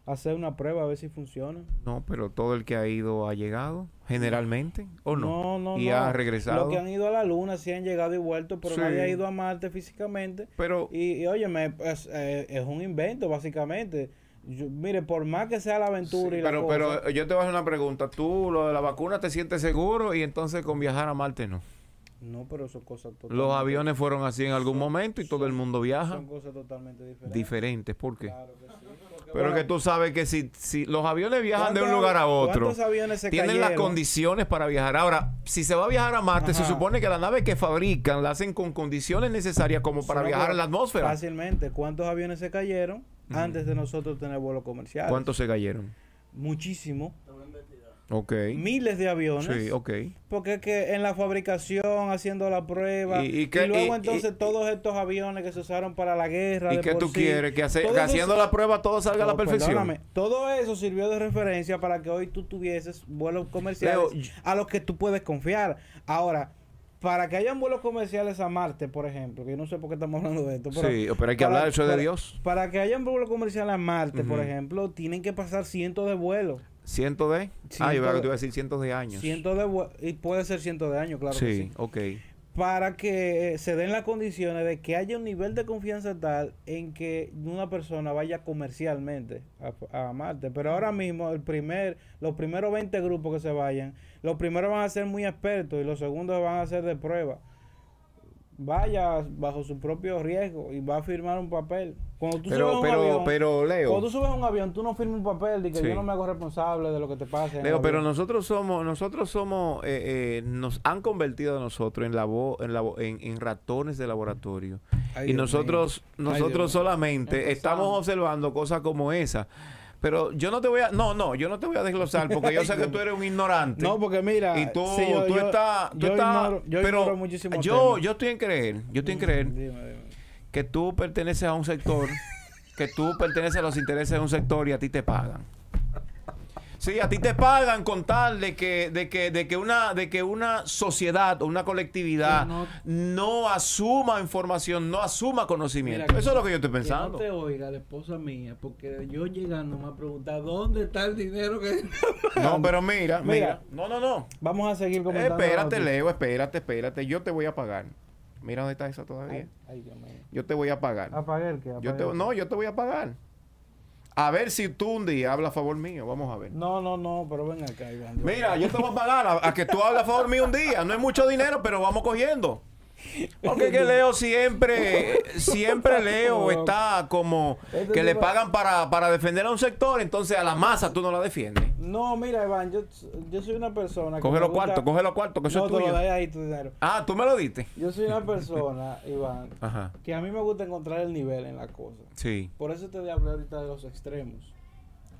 Hacer una prueba a ver si funciona. No, pero todo el que ha ido ha llegado, generalmente, ¿o no? No, no, y no. ha regresado. Los que han ido a la Luna sí han llegado y vuelto, pero Sí. nadie ha ido a Marte físicamente. Pero, Y, y óyeme, es, eh, es un invento, básicamente. Yo- mire, por más que sea la aventura sí, y la pero, cosa, pero yo te voy a hacer una pregunta. ¿Tú lo de la vacuna te sientes seguro y entonces con viajar a Marte no? No, pero son cosas totalmente... Los aviones fueron así en algún son- momento y todo el mundo viaja. Son cosas totalmente diferentes. Diferentes, ¿por qué? Claro que sí, porque, Pero bueno, que tú sabes que si, si los aviones viajan de un ¿cuántos- lugar a otro, ¿Cuántos aviones se tienen las condiciones para viajar. Ahora, si se va a viajar a Marte, se supone que la nave que fabrican la hacen con condiciones necesarias como para Solo viajar en la atmósfera. Fácilmente. ¿Cuántos aviones se cayeron antes de nosotros tener vuelos comerciales? ¿Cuántos se cayeron? Muchísimo. Ok. Miles de aviones. Sí, ok. Porque es que en la fabricación, haciendo la prueba, Y- y, y que- luego y- entonces todos estos aviones que se usaron para la guerra. ¿Y de qué por tú sí, quieres? Que, hace- que eso- haciendo la prueba todo salga a la No, perfección. perdóname, todo eso sirvió de referencia para que hoy tú tuvieses vuelos comerciales Leo, a los que tú puedes confiar. Ahora, para que hayan vuelos comerciales a Marte, por ejemplo, que yo no sé por qué estamos hablando de esto, pero Sí, pero hay que para- hablar eso de para- Dios. Para que hayan vuelos comerciales a Marte, por ejemplo, tienen que pasar cientos de vuelos. ¿Cientos de? ah, yo que te iba a decir cientos de años. Cientos de y puede ser cientos de años, claro que sí, sí. ok. Para que se den las condiciones de que haya un nivel de confianza tal en que una persona vaya comercialmente a, a Marte. Pero ahora mismo, el primer, los primeros 20 grupos que se vayan, los primeros van a ser muy expertos y los segundos van a ser de prueba. Vaya bajo su propio riesgo y va a firmar un papel. Cuando tú subes a Pero, un pero, avión, pero, Leo. cuando tú subes a un avión, tú no firmas un papel de que Sí. yo no me hago responsable de lo que te pase. Leo, pero nosotros somos, nosotros somos, eh, eh, nos han convertido a nosotros en, labo- en, labo- en, en ratones de laboratorio. Ay, y Dios nosotros, nosotros solamente Empezamos. estamos observando cosas como esa. Pero yo no te voy a, no, no, yo no te voy a desglosar porque yo sé que tú eres un ignorante. (laughs) No, porque mira, y tú, sí, yo- tú yo- estás, tú yo estás- ignoro- yo pero yo, temas. yo estoy en creer, yo estoy en creer Dime, dime. que tú perteneces a un sector, que tú perteneces a los intereses de un sector y a ti te pagan. Sí, a ti te pagan con tal de que, de que, de que una, de que una sociedad o una colectividad no- no, asuma información, no asuma conocimiento. Mira, Eso es lo que yo estoy Que pensando. no te oiga la esposa mía, porque yo llegando me ha preguntado dónde está el dinero que. (laughs) No, pero mira, mira. Mira. No, no, no. Vamos a seguir comentando. Espérate. Leo, espérate, espérate. Yo te voy a pagar. Mira dónde está esa todavía. Ay, ay. Yo te voy a pagar. Apague el que. Yo te, no, yo te voy a pagar. A ver si tú un día hablas a favor mío. Vamos a ver. No, no, no, pero ven acá, Iván. Mira, yo te voy a pagar a, a que tú hables a favor mío un día. No es mucho dinero, pero vamos cogiendo. Porque que Leo siempre, siempre (laughs) Leo está como Este que le pagan para, para defender a un sector, entonces a la masa tú no la defiendes. No, mira, Iván, yo, yo soy una persona. que Coge los cuartos, coge los cuartos, que eso No, es te lo tuyo. ahí tu dinero. Ah, tú me lo diste. Yo soy una persona, (laughs) Iván, Ajá. que a mí me gusta encontrar el nivel en la cosa. Sí. Por eso te hablé ahorita de los extremos.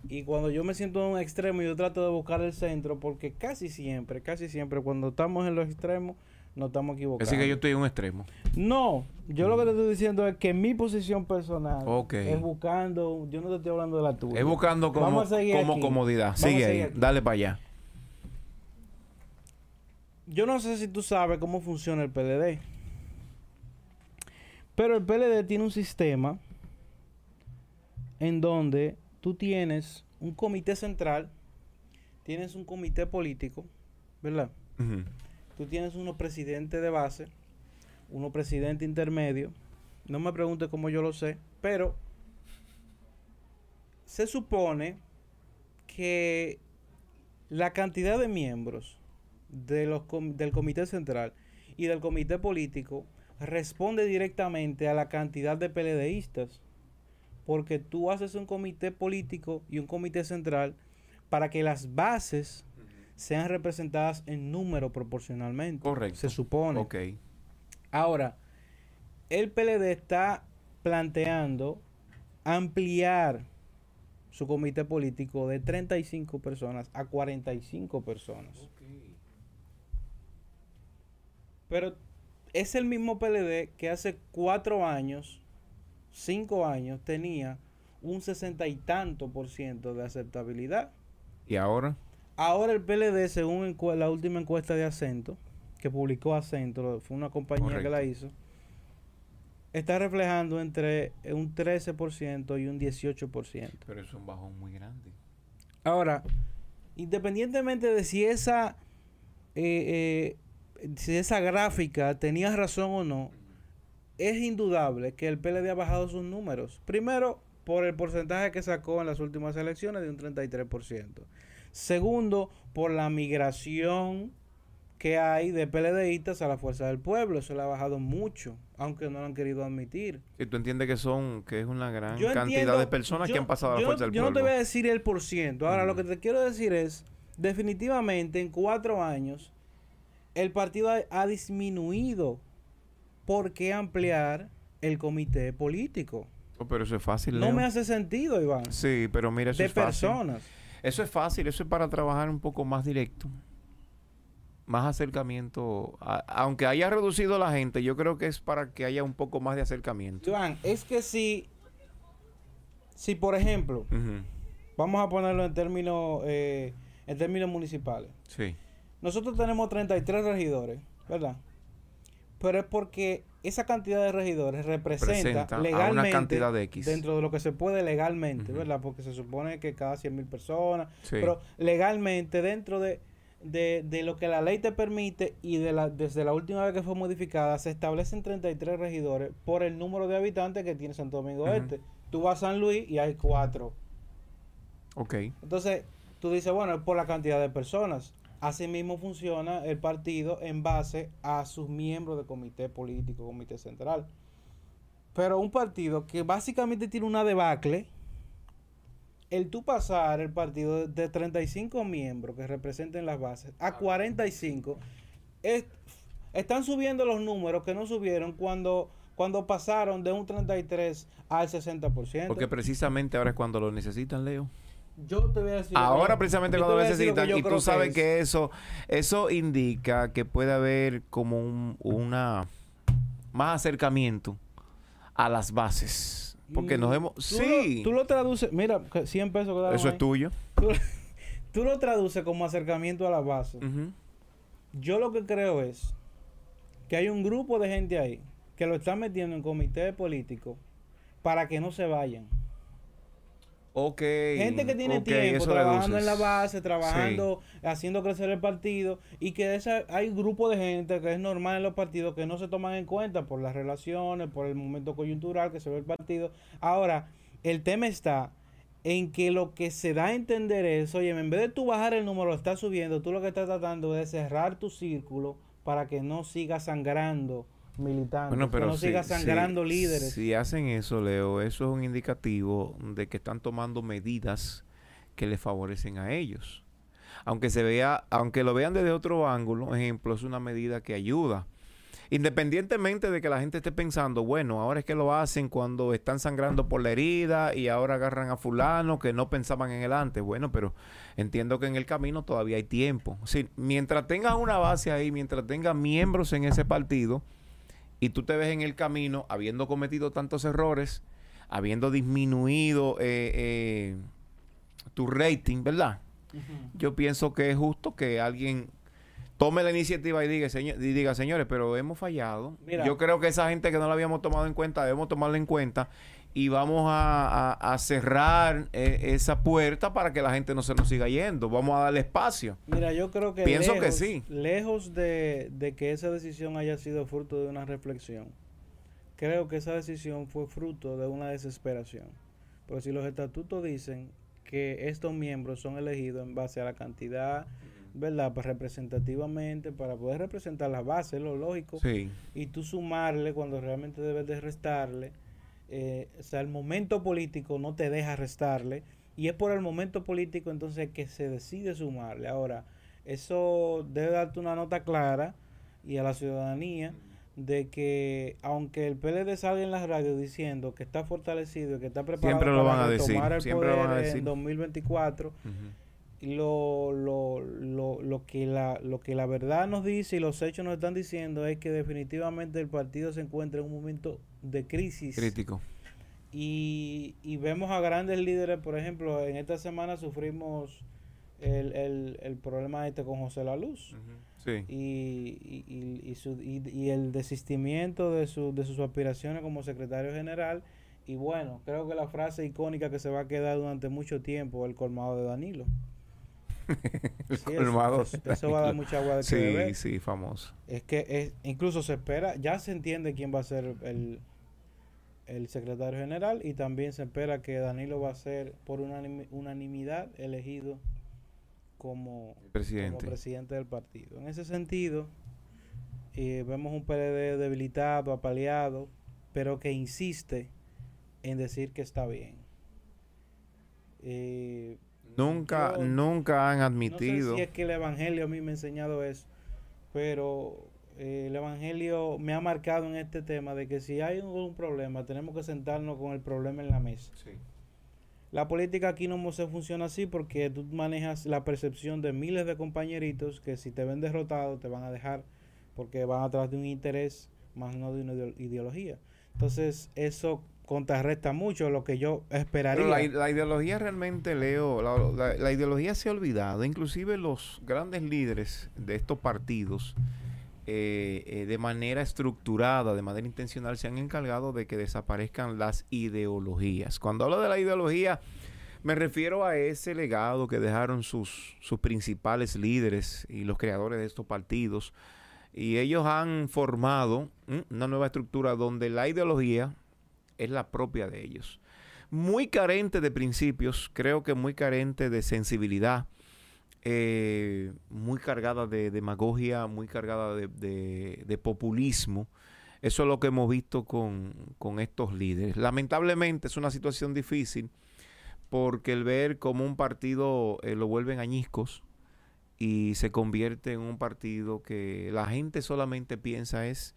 Y cuando yo me siento en un extremo, yo trato de buscar el centro, porque casi siempre, casi siempre, cuando estamos en los extremos, nos estamos equivocando. Así que yo estoy en un extremo. No, yo lo que te estoy diciendo es que mi posición personal es buscando, yo no te estoy hablando de la tuya. Es buscando como, Vamos a seguir como aquí. comodidad. Vamos Sigue ahí. aquí. Dale para allá. Yo no sé si tú sabes cómo funciona el PLD. Pero el PLD tiene un sistema en donde tú tienes un comité central, tienes un comité político, ¿verdad? Ujú. Tú tienes unos presidentes de base, unos presidentes intermedios. No me preguntes cómo yo lo sé, pero se supone que la cantidad de miembros de los del comité central y del comité político responde directamente a la cantidad de PLDistas. Porque tú haces un comité político y un comité central para que las bases sean representadas en número proporcionalmente. Correcto. Se supone. Ok. Ahora, el PLD está planteando ampliar su comité político de 35 personas a 45 personas. Pero es el mismo PLD que hace cuatro años, cinco años, tenía un sesenta y tanto por ciento de aceptabilidad. ¿Y ahora? Ahora el PLD, según la última encuesta de Acento, que publicó Acento, fue una compañía que la hizo, está reflejando entre un 13% y un 18%. Pero es un bajón muy grande. Ahora, independientemente de si esa, eh, eh, si esa gráfica tenía razón o no, es indudable que el PLD ha bajado sus números. Primero, por el porcentaje que sacó en las últimas elecciones de un 33%. Segundo, por la migración que hay de PLDistas a la Fuerza del Pueblo. Eso le ha bajado mucho, aunque no lo han querido admitir. Si tú entiendes que son, que es una gran Yo cantidad entiendo- de personas yo- que han pasado a la yo no- fuerza del Yo no pueblo. te voy a decir el por ciento. Ahora, lo que te quiero decir es, definitivamente en cuatro años, el partido ha, ha disminuido. ¿Por qué ampliar el comité político? Oh, pero eso es fácil, No Leo. me hace sentido, Iván. Sí, pero mira, eso de es fácil. personas. Eso es fácil, eso es para trabajar un poco más directo. Más acercamiento. A- aunque haya reducido la gente, yo creo que es para que haya un poco más de acercamiento. Iván, es que si, si por ejemplo, vamos a ponerlo en términos, eh, en términos municipales. Sí. Nosotros tenemos 33 regidores, ¿verdad? Pero es porque esa cantidad de regidores representa Presenta a una legalmente cantidad de X. dentro de lo que se puede legalmente. ¿verdad? Porque se supone que cada 100 mil personas, Sí. pero legalmente dentro de, de, de lo que la ley te permite y de la, desde la última vez que fue modificada, se establecen 33 regidores por el número de habitantes que tiene Santo Domingo Ujú. Este. Tú vas a San Luis y hay cuatro. Ok. Entonces, tú dices, bueno, es por la cantidad de personas. Así mismo funciona el partido en base a sus miembros de comité político, comité central. Pero un partido que básicamente tiene una debacle, el tú pasar el partido de 35 miembros que representen las bases a 45, es- están subiendo los números que no subieron cuando, cuando pasaron de un 33 al 60%. Porque precisamente ahora es cuando lo necesitan, Leo. Yo te voy a decir. Ahora precisamente cuando lo que necesitan. Y tú sabes es. que eso, eso indica que puede haber como un, una más acercamiento a las bases. Porque nos hemos... tú Sí. Lo, tú lo traduces, mira, que 100 pesos quedaron eso ahí. es tuyo. Tú, (laughs) tú lo traduces como acercamiento a la base. Ujú. Yo lo que creo es que hay un grupo de gente ahí que lo están metiendo en comité político para que no se vayan. Ok. Gente que tiene tiempo trabajando en la base, trabajando, haciendo crecer el partido y que esa, hay grupo de gente que es normal en los partidos que no se toman en cuenta por las relaciones, por el momento coyuntural que se ve el partido. Ahora, el tema está en que lo que se da a entender es, oye, en vez de tú bajar el número, lo estás subiendo, tú lo que estás tratando es cerrar tu círculo para que no siga sangrando militantes, Bueno, que pero no si- siga si- sangrando líderes. Si hacen eso, Leo, eso es un indicativo de que están tomando medidas que les favorecen a ellos. Aunque se vea, aunque lo vean desde otro ángulo, ejemplo, es una medida que ayuda. Independientemente de que la gente esté pensando, bueno, ahora es que lo hacen cuando están sangrando por la herida y ahora agarran a fulano que no pensaban en el antes. Bueno, pero entiendo que en el camino todavía hay tiempo. Mientras tengas una base ahí, mientras tengas miembros en ese partido y tú te ves en el camino habiendo cometido tantos errores, habiendo disminuido eh, eh, tu rating, ¿verdad? Yo pienso que es justo que alguien tome la iniciativa y diga, señor, y diga señores, pero hemos fallado. Yo creo que esa gente que no la habíamos tomado en cuenta, debemos tomarla en cuenta y vamos a, cerrar eh, esa puerta para que la gente no se nos siga yendo. Vamos a darle espacio. Mira, yo creo que pienso que sí. Lejos de, de que esa decisión haya sido fruto de una reflexión, creo que esa decisión fue fruto de una desesperación. Porque si los estatutos dicen que estos miembros son elegidos en base a la cantidad ¿verdad? Pues representativamente, para poder representar la base, lo lógico. Y tú sumarle cuando realmente debes de restarle. Eh, o sea, el momento político no te deja restarle. Y es por el momento político entonces que se decide sumarle. Ahora, eso debe darte una nota clara y a la ciudadanía de que aunque el PLD salga en las radios diciendo que está fortalecido y que está preparado para tomar el poder en 2024, lo, lo, lo, lo, que la, lo que la verdad nos dice y los hechos nos están diciendo es que definitivamente el partido se encuentra en un momento de crisis. Crítico. Y, y vemos a grandes líderes, por ejemplo, en esta semana sufrimos el, el, el problema este con José La Luz. sí. y, y, y, su, y, el desistimiento de, su, de sus aspiraciones como secretario general. Y bueno, creo que la frase icónica que se va a quedar durante mucho tiempo, el colmado de Danilo. (laughs) Eso, va a dar mucha agua de sí, beber. Sí, famoso. Es que es, incluso se espera, ya se entiende quién va a ser el, el secretario general y también se espera que Danilo va a ser por unanimidad elegido como presidente. presidente del partido. En ese sentido, eh, vemos un PLD debilitado, apaleado, pero que insiste en decir que está bien. Eh, Nunca, nunca han admitido. No sé si es que el Evangelio a mí me ha enseñado eso, pero eh, el Evangelio me ha marcado en este tema de que si hay un, problema, tenemos que sentarnos con el problema en la mesa. La política aquí no se funciona así porque tú manejas la percepción de miles de compañeritos que si te ven derrotado te van a dejar porque van atrás de un interés más no de una ideología. Entonces eso contrarresta mucho lo que yo esperaría. la, ideología realmente, Leo, la, ideología se ha olvidado. Inclusive los grandes líderes de estos partidos, eh, eh, de manera estructurada, de manera intencional, se han encargado de que desaparezcan las ideologías. Cuando hablo de la ideología, me refiero a ese legado que dejaron sus, sus principales líderes y los creadores de estos partidos. Y ellos han formado una nueva estructura donde la ideología es la propia de ellos. Muy carente de principios, creo que muy carente de sensibilidad, eh, muy cargada de demagogia, muy cargada de, populismo. Eso es lo que hemos visto con, estos líderes. Lamentablemente es una situación difícil porque el ver como un partido eh, lo vuelven añiscos y se convierte en un partido que la gente solamente piensa es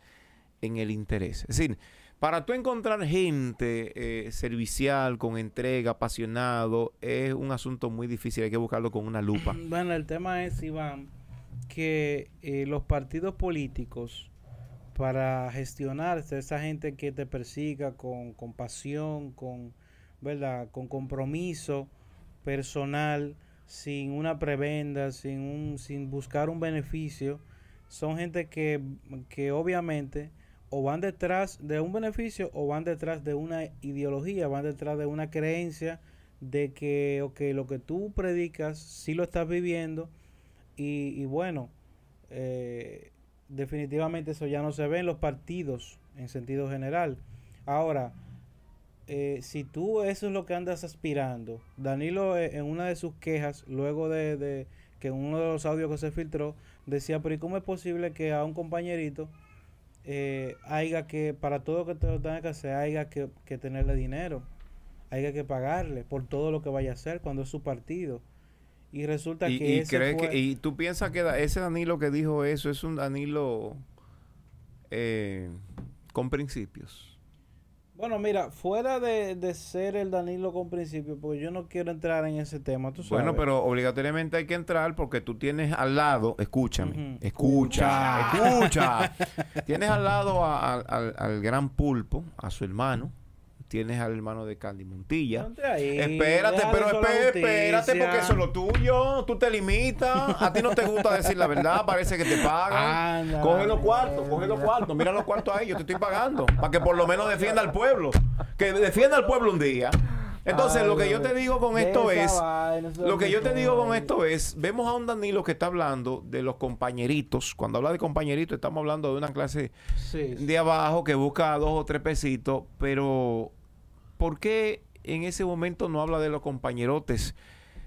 en el interés. Es decir, para tú encontrar gente eh, servicial, con entrega, apasionado, es un asunto muy difícil, hay que buscarlo con una lupa. (clears throat) Bueno, el tema es, Iván, que eh, los partidos políticos, para gestionarse, esa gente que te persiga con, con pasión, con, ¿verdad? con compromiso personal, sin una prebenda, sin, un, sin buscar un beneficio, son gente que, que obviamente o van detrás de un beneficio o van detrás de una ideología, van detrás de una creencia de que okay, lo que tú predicas sí lo estás viviendo y, bueno, eh, definitivamente eso ya no se ve en los partidos en sentido general. Ahora, eh, si tú eso es lo que andas aspirando, Danilo eh, en una de sus quejas, luego de, de que en uno de los audios que se filtró, decía, pero ¿y cómo es posible que a un compañerito eh, haya que, para todo lo que tenga que hacer, haya que, que tenerle dinero, haya que pagarle por todo lo que vaya a hacer cuando es su partido. Y resulta que, y, que... Y tú piensas que ese Danilo que dijo eso es un Danilo eh, con principios. Bueno, mira, fuera de, de ser el Danilo con principio, porque yo no quiero entrar en ese tema, tú sabes. Bueno, pero obligatoriamente hay que entrar porque tú tienes al lado, escúchame, escucha, escucha. (laughs) tienes al lado a- al- al gran pulpo, a su hermano, tienes al hermano de Candy Montilla. Ahí, Espérate, pero espérate, justicia. porque eso es lo tuyo. Tú te limitas. A ti no te gusta decir la verdad. Parece que te pagan. Anda, coge los cuartos, coge los cuartos. Mira los cuartos ahí. Yo te estoy pagando. Para que por lo menos defienda al pueblo. Que defienda al pueblo un día. Entonces, Ay, lo que yo te digo con esto es. vaina, Lo que yo te digo con esto es, vemos a un Danilo que está hablando de los compañeritos. Cuando habla de compañeritos, estamos hablando de una clase sí. de abajo que busca dos o tres pesitos, pero ¿por qué en ese momento no habla de los compañerotes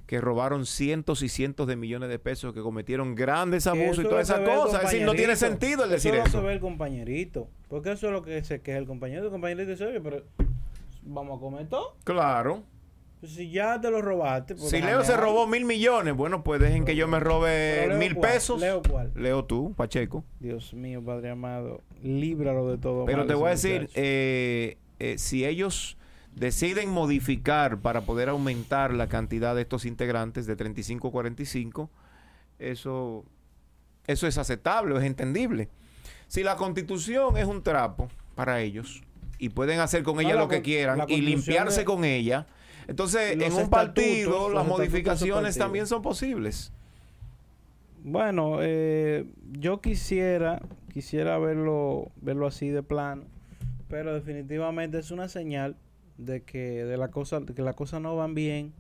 que robaron cientos y cientos de millones de pesos, que cometieron grandes abusos y todas es lo esas cosas? Es decir, no tiene sentido el decir eso. es lo eso. ve el compañerito. Porque eso es lo que se queja el compañerito. El compañerito dice, oye, pero vamos a comer todo. Claro. Pues si ya te lo robaste. pues Si Leo se robó mil millones, bueno, pues dejen que yo me robe Leo mil cuál, pesos. Leo cuál. Leo tú, Pacheco. Dios mío, Padre amado, líbralo de todo. Pero te voy a decir, eh, eh, si ellos deciden modificar para poder aumentar la cantidad de estos integrantes de 35 a 45, eso, eso es aceptable, es entendible. Si la constitución es un trapo para ellos y pueden hacer con No, ella la lo que quieran y limpiarse de- con ella, entonces en un partido las modificaciones también son posibles. Bueno, eh, yo quisiera, quisiera verlo, verlo así de plano, pero definitivamente es una señal de que de la cosa, de que las cosas no van bien.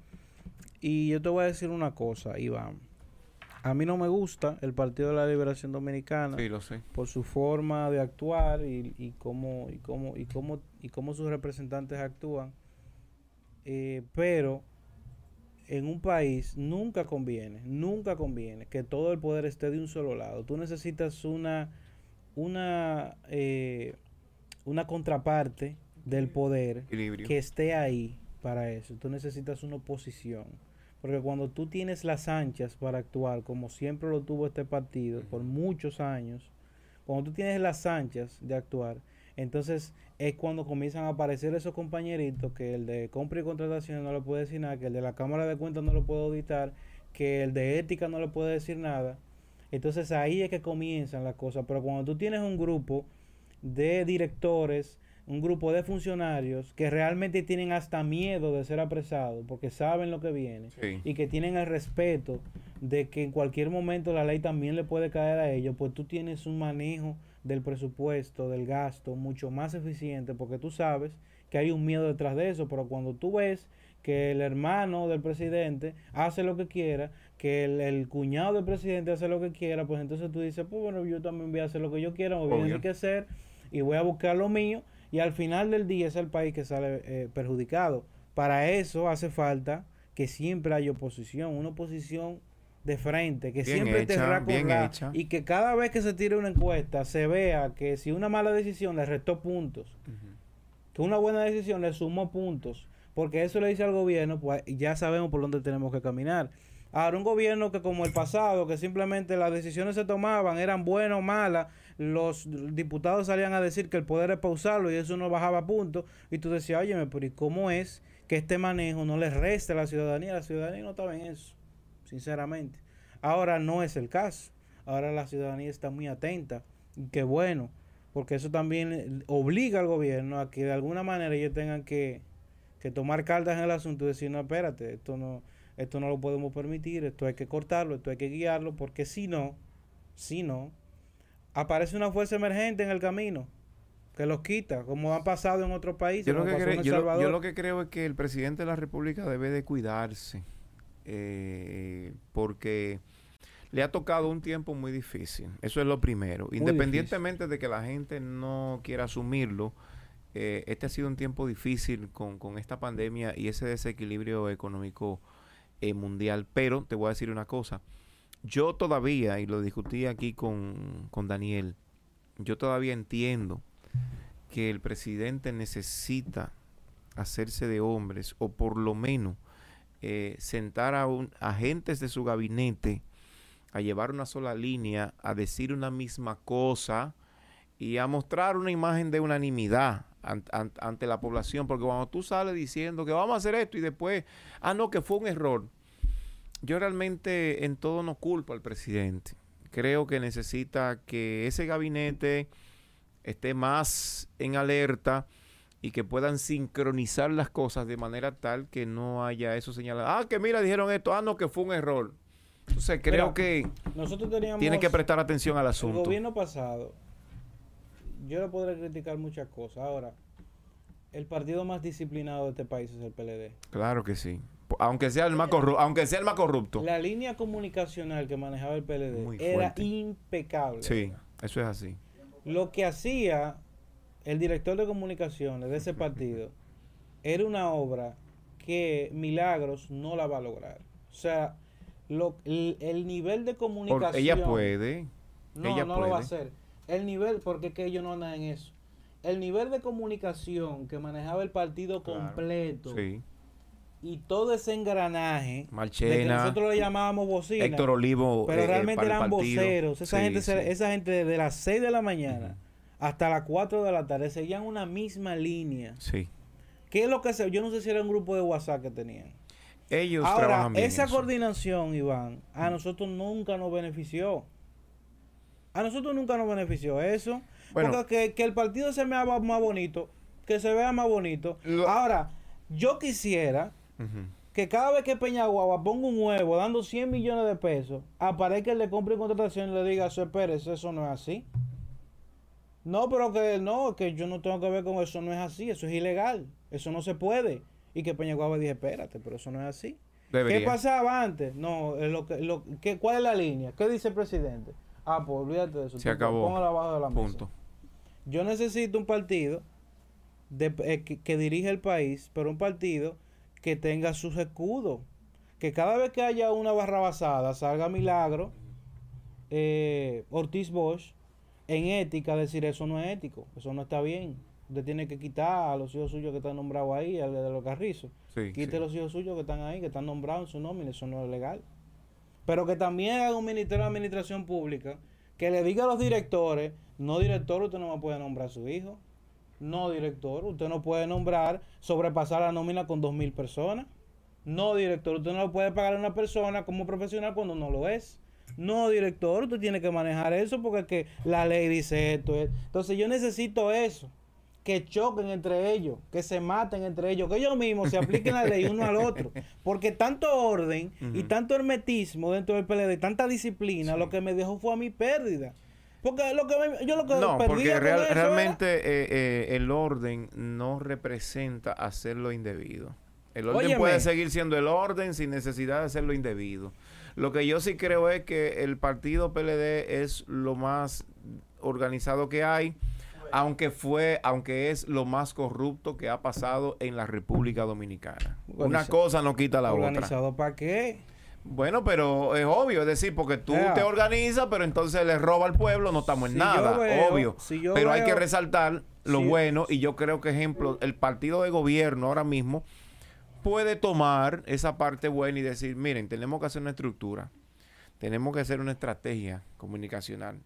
Y yo te voy a decir una cosa, Iván. A mí no me gusta el Partido de la Liberación Dominicana Sí, lo sé. por su forma de actuar y, y cómo y cómo y cómo y cómo sus representantes actúan. Eh, pero en un país nunca conviene, nunca conviene que todo el poder esté de un solo lado. Tú necesitas una una eh, una contraparte del poder Equilibrio. que esté ahí para eso. Tú necesitas una oposición. Porque cuando tú tienes las anchas para actuar, como siempre lo tuvo este partido por muchos años, cuando tú tienes las anchas de actuar, entonces es cuando comienzan a aparecer esos compañeritos que el de compra y contratación no le puede decir nada, que el de la Cámara de Cuentas no lo puede auditar, que el de ética no le puede decir nada. Entonces ahí es que comienzan las cosas. Pero cuando tú tienes un grupo de directores, un grupo de funcionarios que realmente tienen hasta miedo de ser apresados porque saben lo que viene Sí. y que tienen el respeto de que en cualquier momento la ley también le puede caer a ellos, pues tú tienes un manejo del presupuesto, del gasto mucho más eficiente porque tú sabes que hay un miedo detrás de eso, pero cuando tú ves que el hermano del presidente hace lo que quiera, que el, el cuñado del presidente hace lo que quiera, pues entonces tú dices, pues bueno, yo también voy a hacer lo que yo quiera, me voy a enriquecer y voy a buscar lo mío y al final del día es el país que sale eh, perjudicado. Para eso hace falta que siempre haya oposición, una oposición de frente, que Bien siempre hecha, te hecha. y que cada vez que se tire una encuesta se vea que si una mala decisión le restó puntos, que una buena decisión le sumó puntos, porque eso le dice al gobierno, pues ya sabemos por dónde tenemos que caminar. Ahora, un gobierno que como el pasado, que simplemente las decisiones se tomaban, eran buenas o malas, los diputados salían a decir que el poder es pausarlo y eso no bajaba puntos, y tú decías, óyeme, pero ¿y cómo es que este manejo no le resta a la ciudadanía? La ciudadanía no estaba en eso, sinceramente. Ahora no es el caso. Ahora la ciudadanía está muy atenta. Y qué bueno, porque eso también obliga al gobierno a que de alguna manera ellos tengan que, que tomar cartas en el asunto y decir, no, espérate, esto no, esto no lo podemos permitir, esto hay que cortarlo, esto hay que guiarlo, porque si no, si no, aparece una fuerza emergente en el camino que los quita, como ha pasado en otros países. Yo lo, que creo, yo, lo, Salvador. yo lo que creo es que el presidente de la República debe de cuidarse, eh, porque le ha tocado un tiempo muy difícil. Eso es lo primero. Independientemente de que la gente no quiera asumirlo, eh, este ha sido un tiempo difícil con, con esta pandemia y ese desequilibrio económico eh, mundial. Pero te voy a decir una cosa. Yo todavía, y lo discutí aquí con, con Daniel, yo todavía entiendo que el presidente necesita hacerse de hombres o por lo menos eh, sentar a un, agentes de su gabinete a llevar una sola línea, a decir una misma cosa y a mostrar una imagen de unanimidad an- an- ante la población, porque cuando tú sales diciendo que vamos a hacer esto y después, ah, no, que fue un error. Yo realmente en todo no culpo al presidente. Creo que necesita que ese gabinete esté más en alerta y que puedan sincronizar las cosas de manera tal que no haya eso señalado. Ah, que mira, dijeron esto, ah, no, que fue un error. Entonces creo Mira, que Nosotros teníamos... tienen que prestar atención al El asunto. gobierno pasado, yo le podré criticar muchas cosas. Ahora, el partido más disciplinado de este país es el PLD. Claro que sí. Aunque sea el más corrupto, aunque sea el más corrupto. La línea comunicacional que manejaba el PLD Muy era fuerte. impecable. Sí, eso es así. Lo que hacía el director de comunicaciones de ese (laughs) partido era una obra que Milagros no la va a lograr. O sea, lo- el, el nivel de Por- comunicación... ella puede. No, ella no lo va a hacer. El nivel, porque es que ellos no andan en eso. El nivel de comunicación que manejaba el partido Claro, completo Sí. Y todo ese engranaje de que nosotros le llamábamos bocina, Héctor Olivo. pero eh, eh, realmente eran voceros. Esa Sí, gente sí. esa gente de las 6 de la mañana hasta las 4 de la tarde seguían una misma línea. Sí. ¿Qué es lo que se, yo no sé si era un grupo de WhatsApp que tenían. Ellos Ahora, trabajan bien esa eso. coordinación, Iván, a nosotros nunca nos benefició. A nosotros nunca nos benefició eso. Bueno. porque que, que el partido se vea más bonito, que se vea más bonito. Lo- Ahora, yo quisiera Que cada vez que Peñaguaba ponga un huevo dando 100 millones de pesos, aparezca el de compra y contratación y le diga, "So, espérese, eso no es así. No, pero que no, que yo no tengo que ver con eso, no es así, eso es ilegal, eso no se puede. Y que Peñaguaba dije, espérate, pero eso no es así. Debería. ¿Qué pasaba antes? No, lo que, lo, que, ¿cuál es la línea? ¿Qué dice el presidente? Ah, pues olvídate de eso. Se acabó. Póngalo abajo de la mesa. Punto. Yo necesito un partido de, eh, que, que dirige el país, pero un partido que tenga sus escudos. Que cada vez que haya una barra basada salga Milagro, eh, Ortiz Bosch, en ética decir eso no es ético, eso no está bien. Usted tiene que quitar a los hijos suyos que están nombrados ahí, al de los carrizos. Sí, Quite sí. los hijos suyos que están ahí, que están nombrados en su nómina, eso no es legal. Pero que también haga un ministerio de administración pública que le diga a los directores, no director, usted no me puede nombrar a su hijo. No director, usted no puede nombrar, sobrepasar la nómina con dos mil personas. No director, usted no le puede pagar a una persona como profesional cuando no lo es. No director, usted tiene que manejar eso porque es que la ley dice esto. es- Entonces yo necesito eso que choquen entre ellos, que se maten entre ellos, que ellos mismos se apliquen la ley uno al otro. Porque tanto orden y tanto hermetismo dentro del PLD, tanta disciplina, Sí. lo que me dejó fue a mi pérdida. Porque lo que me- yo lo que No, porque con real- eso era- realmente eh, eh, el orden no representa hacer lo indebido. El orden Óyeme. puede seguir siendo el orden sin necesidad de hacer lo indebido. Lo que yo sí creo es que el partido PLD es lo más organizado que hay, aunque fue, aunque es lo más corrupto que ha pasado en la República Dominicana. Una cosa no quita la otra. organizado para qué? Bueno, pero es obvio, es decir, porque tú te organizas, pero entonces le roba al pueblo, no estamos en Si nada, veo- obvio. si pero hay que resaltar lo si- bueno y yo creo que, ejemplo, el partido de gobierno ahora mismo puede tomar esa parte buena y decir, miren, tenemos que hacer una estructura, tenemos que hacer una estrategia comunicacional.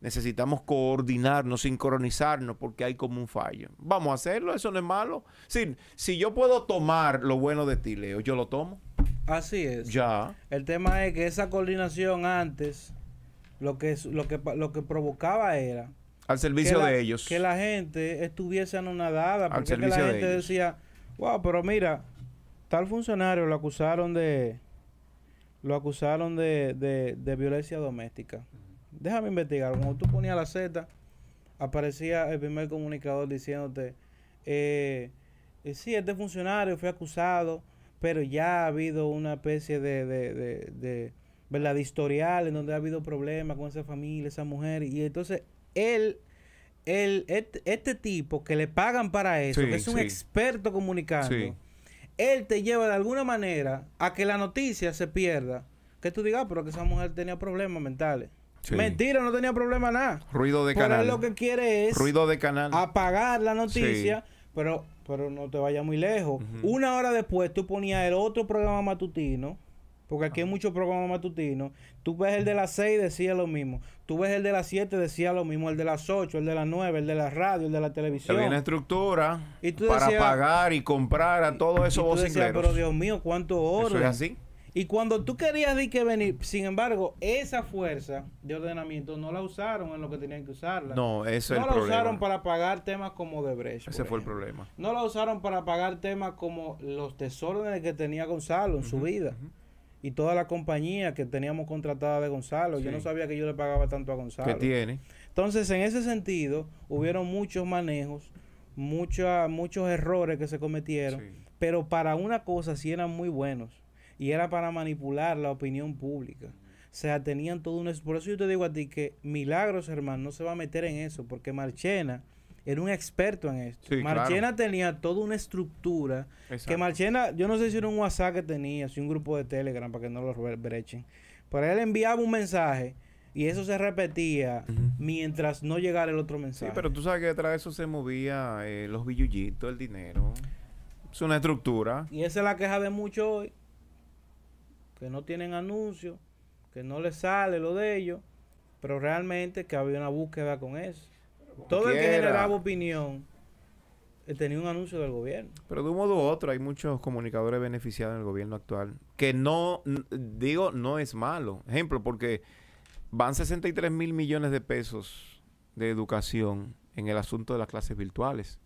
Necesitamos coordinarnos, sincronizarnos, porque hay como un fallo. Vamos a hacerlo, eso no es malo. Si yo puedo tomar lo bueno de ti, Leo, yo lo tomo. Así es. Ya. El tema es que esa coordinación antes, lo que, lo que, lo que provocaba era Al servicio la- de ellos. Que la gente estuviese anonadada. Al Porque es que la servicio de gente ellos. decía, wow, pero mira, tal funcionario lo acusaron de lo acusaron de, de, de violencia doméstica. Déjame investigar. Cuando tú ponías la Z, aparecía el primer comunicador diciéndote, eh, eh, sí, este funcionario fue acusado, pero ya ha habido una especie de, de, de, de, ¿verdad? de historial en donde ha habido problemas con esa familia, esa mujer. Y entonces él, él este, este tipo que le pagan para eso, Sí, que es un sí. experto comunicando, Sí. él te lleva de alguna manera a que la noticia se pierda. Que tú digas, "Ah, pero que esa mujer tenía problemas mentales. Mentira, no tenía problema nada. Ruido de Pero canal. él lo que quiere es Ruido de canal. apagar la noticia, pero, pero no te vayas muy lejos. Una hora después tú ponías el otro programa matutino Porque aquí hay muchos programas matutinos. Tú ves el de las 6, decía lo mismo. Tú ves el de las 7, decía lo mismo. El de las 8, el de las 9, el de la radio, el de la televisión. viene estructura Y tú para decías- pagar y comprar a todos Y esos tú decías, vocingleros. pero Dios mío, cuánto Eso orden. es así. Y cuando tú querías de que venir, sin embargo, esa fuerza de ordenamiento no la usaron en lo que tenían que usarla. No, ese es no el la problema. usaron para pagar temas como de Brecht. Ese fue el problema. No la usaron para pagar temas como los desórdenes que tenía Gonzalo en su vida. Y toda la compañía que teníamos contratada de Gonzalo. Yo no sabía que yo le pagaba tanto a ¿Qué Gonzalo. tiene? Entonces, en ese sentido, hubieron muchos manejos, mucha- muchos errores que se cometieron, Sí. pero para una cosa sí eran muy buenos, y era para manipular la opinión pública. O sea, tenían todo un... Por eso yo te digo a ti que Milagros, hermano, no se va a meter en eso, porque Marchena era un experto en esto. Sí, Marchena tenía toda una estructura que. Marchena, yo no sé si era un WhatsApp que tenía, si un grupo de Telegram para que no lo bre- brechen. Pero él enviaba un mensaje y eso se repetía mientras no llegara el otro Sí, mensaje. pero tú sabes que detrás de eso se movía eh, los billullitos, el dinero. Es una estructura. Y esa es la queja de muchos hoy, que no tienen anuncios, que no les sale lo de ellos, pero realmente que había una búsqueda con eso. Todo el que generaba opinión eh, tenía un anuncio del gobierno. Pero de un modo u otro hay muchos comunicadores beneficiados en el gobierno actual. Que no, digo, no es malo. Ejemplo, porque van 63 mil millones de pesos de educación en el asunto de las clases virtuales.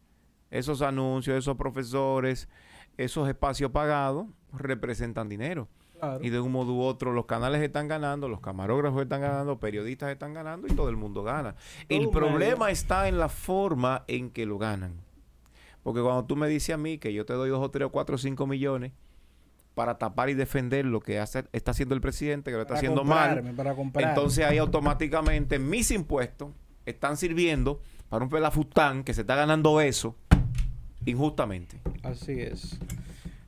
Esos anuncios, esos profesores, esos espacios pagados representan dinero. Claro. Y de un modo u otro los canales están ganando, los camarógrafos están ganando, periodistas están ganando y todo el mundo gana. el problema medio. está en la forma en que lo ganan. Porque cuando tú me dices a mí que yo te doy dos o tres o cuatro o cinco millones para tapar y defender lo que hace- está haciendo el presidente, que lo está Para haciendo mal, Para entonces ahí automáticamente mis impuestos están sirviendo para un pelafután que se está ganando eso injustamente. Así es.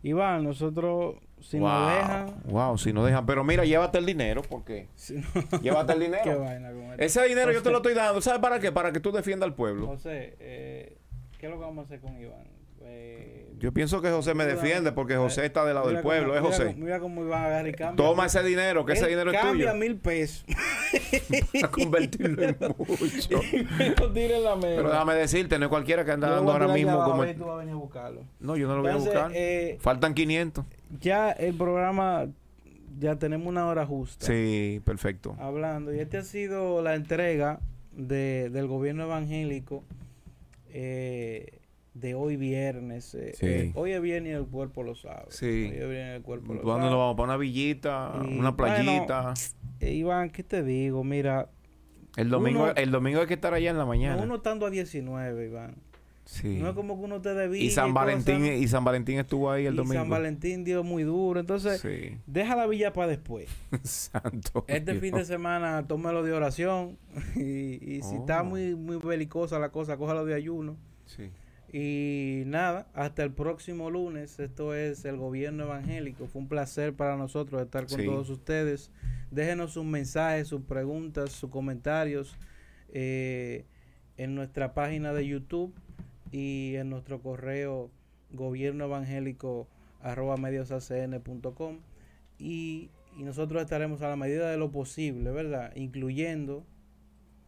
Iván, nosotros, si wow, nos dejan... wow, si no dejan. Pero mira, llévate el dinero, porque (laughs) si no- llévate el (laughs) dinero. Qué vaina con esto. Ese dinero yo te lo estoy dando. ¿Sabes para qué? Para que tú defiendas al pueblo. José, eh, ¿qué es lo que vamos a hacer con Iván? Eh, Yo pienso que José me defiende porque José está del lado del pueblo, cómo- ¿eh, José? Mira cómo Iván agarra y cambia. Toma ese dinero, que ese dinero es cambia tuyo. mil pesos. Para convertirlo en mucho. lo la. Pero déjame decirte, no es cualquiera que anda Yo lo dando ahora mismo abajo como... y tú vas a venir a buscarlo. No, yo no lo voy a buscar. eh, Faltan 500. ya el programa, ya tenemos una hora justa. Sí, perfecto. hablando. Y esta ha sido la entrega de, del gobierno evangélico eh, de hoy viernes. eh, Sí. eh, hoy es viernes y el cuerpo lo sabe. Sí. Hoy es viernes y el cuerpo lo ¿Dónde sabe. nos vamos? ¿Para una villita? Y, ¿Una bueno, playita? Eh, Iván, ¿qué te digo? Mira, el, domingo, uno- el domingo hay que estar allá en la mañana. uno estando a 19, Iván. sí. No es como que uno te debía. y San Valentín y San Valentín estuvo ahí el y domingo. San Valentín dio muy duro. Entonces, Sí. deja la villa para después. (laughs) Santo. Este fin de semana tómalo de oración. (laughs) Y, y si está Oh. muy, muy belicosa la cosa, cójalo de ayuno. Sí. Y nada, hasta el próximo lunes. Esto es el gobierno evangélico. Fue un placer para nosotros estar con Sí. todos ustedes. Déjenos sus mensajes, sus preguntas, sus comentarios eh, en nuestra página de YouTube y en nuestro correo gobierno evangélico arroba mediosacn.com y, y nosotros estaremos a la medida de lo posible, ¿verdad? Incluyendo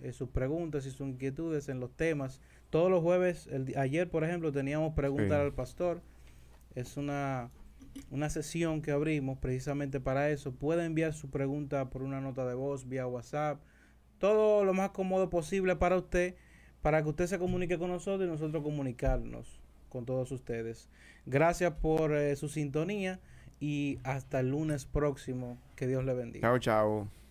eh, sus preguntas y sus inquietudes en los temas. Todos los jueves, el ayer por ejemplo, teníamos preguntas Sí. al pastor. Es una, una sesión que abrimos precisamente para eso. Puede enviar su pregunta por una nota de voz, vía WhatsApp. Todo lo más cómodo posible para usted, para que usted se comunique con nosotros y nosotros comunicarnos con todos ustedes. Gracias por eh, su sintonía y hasta el lunes próximo. Que Dios le bendiga. Chao, chao.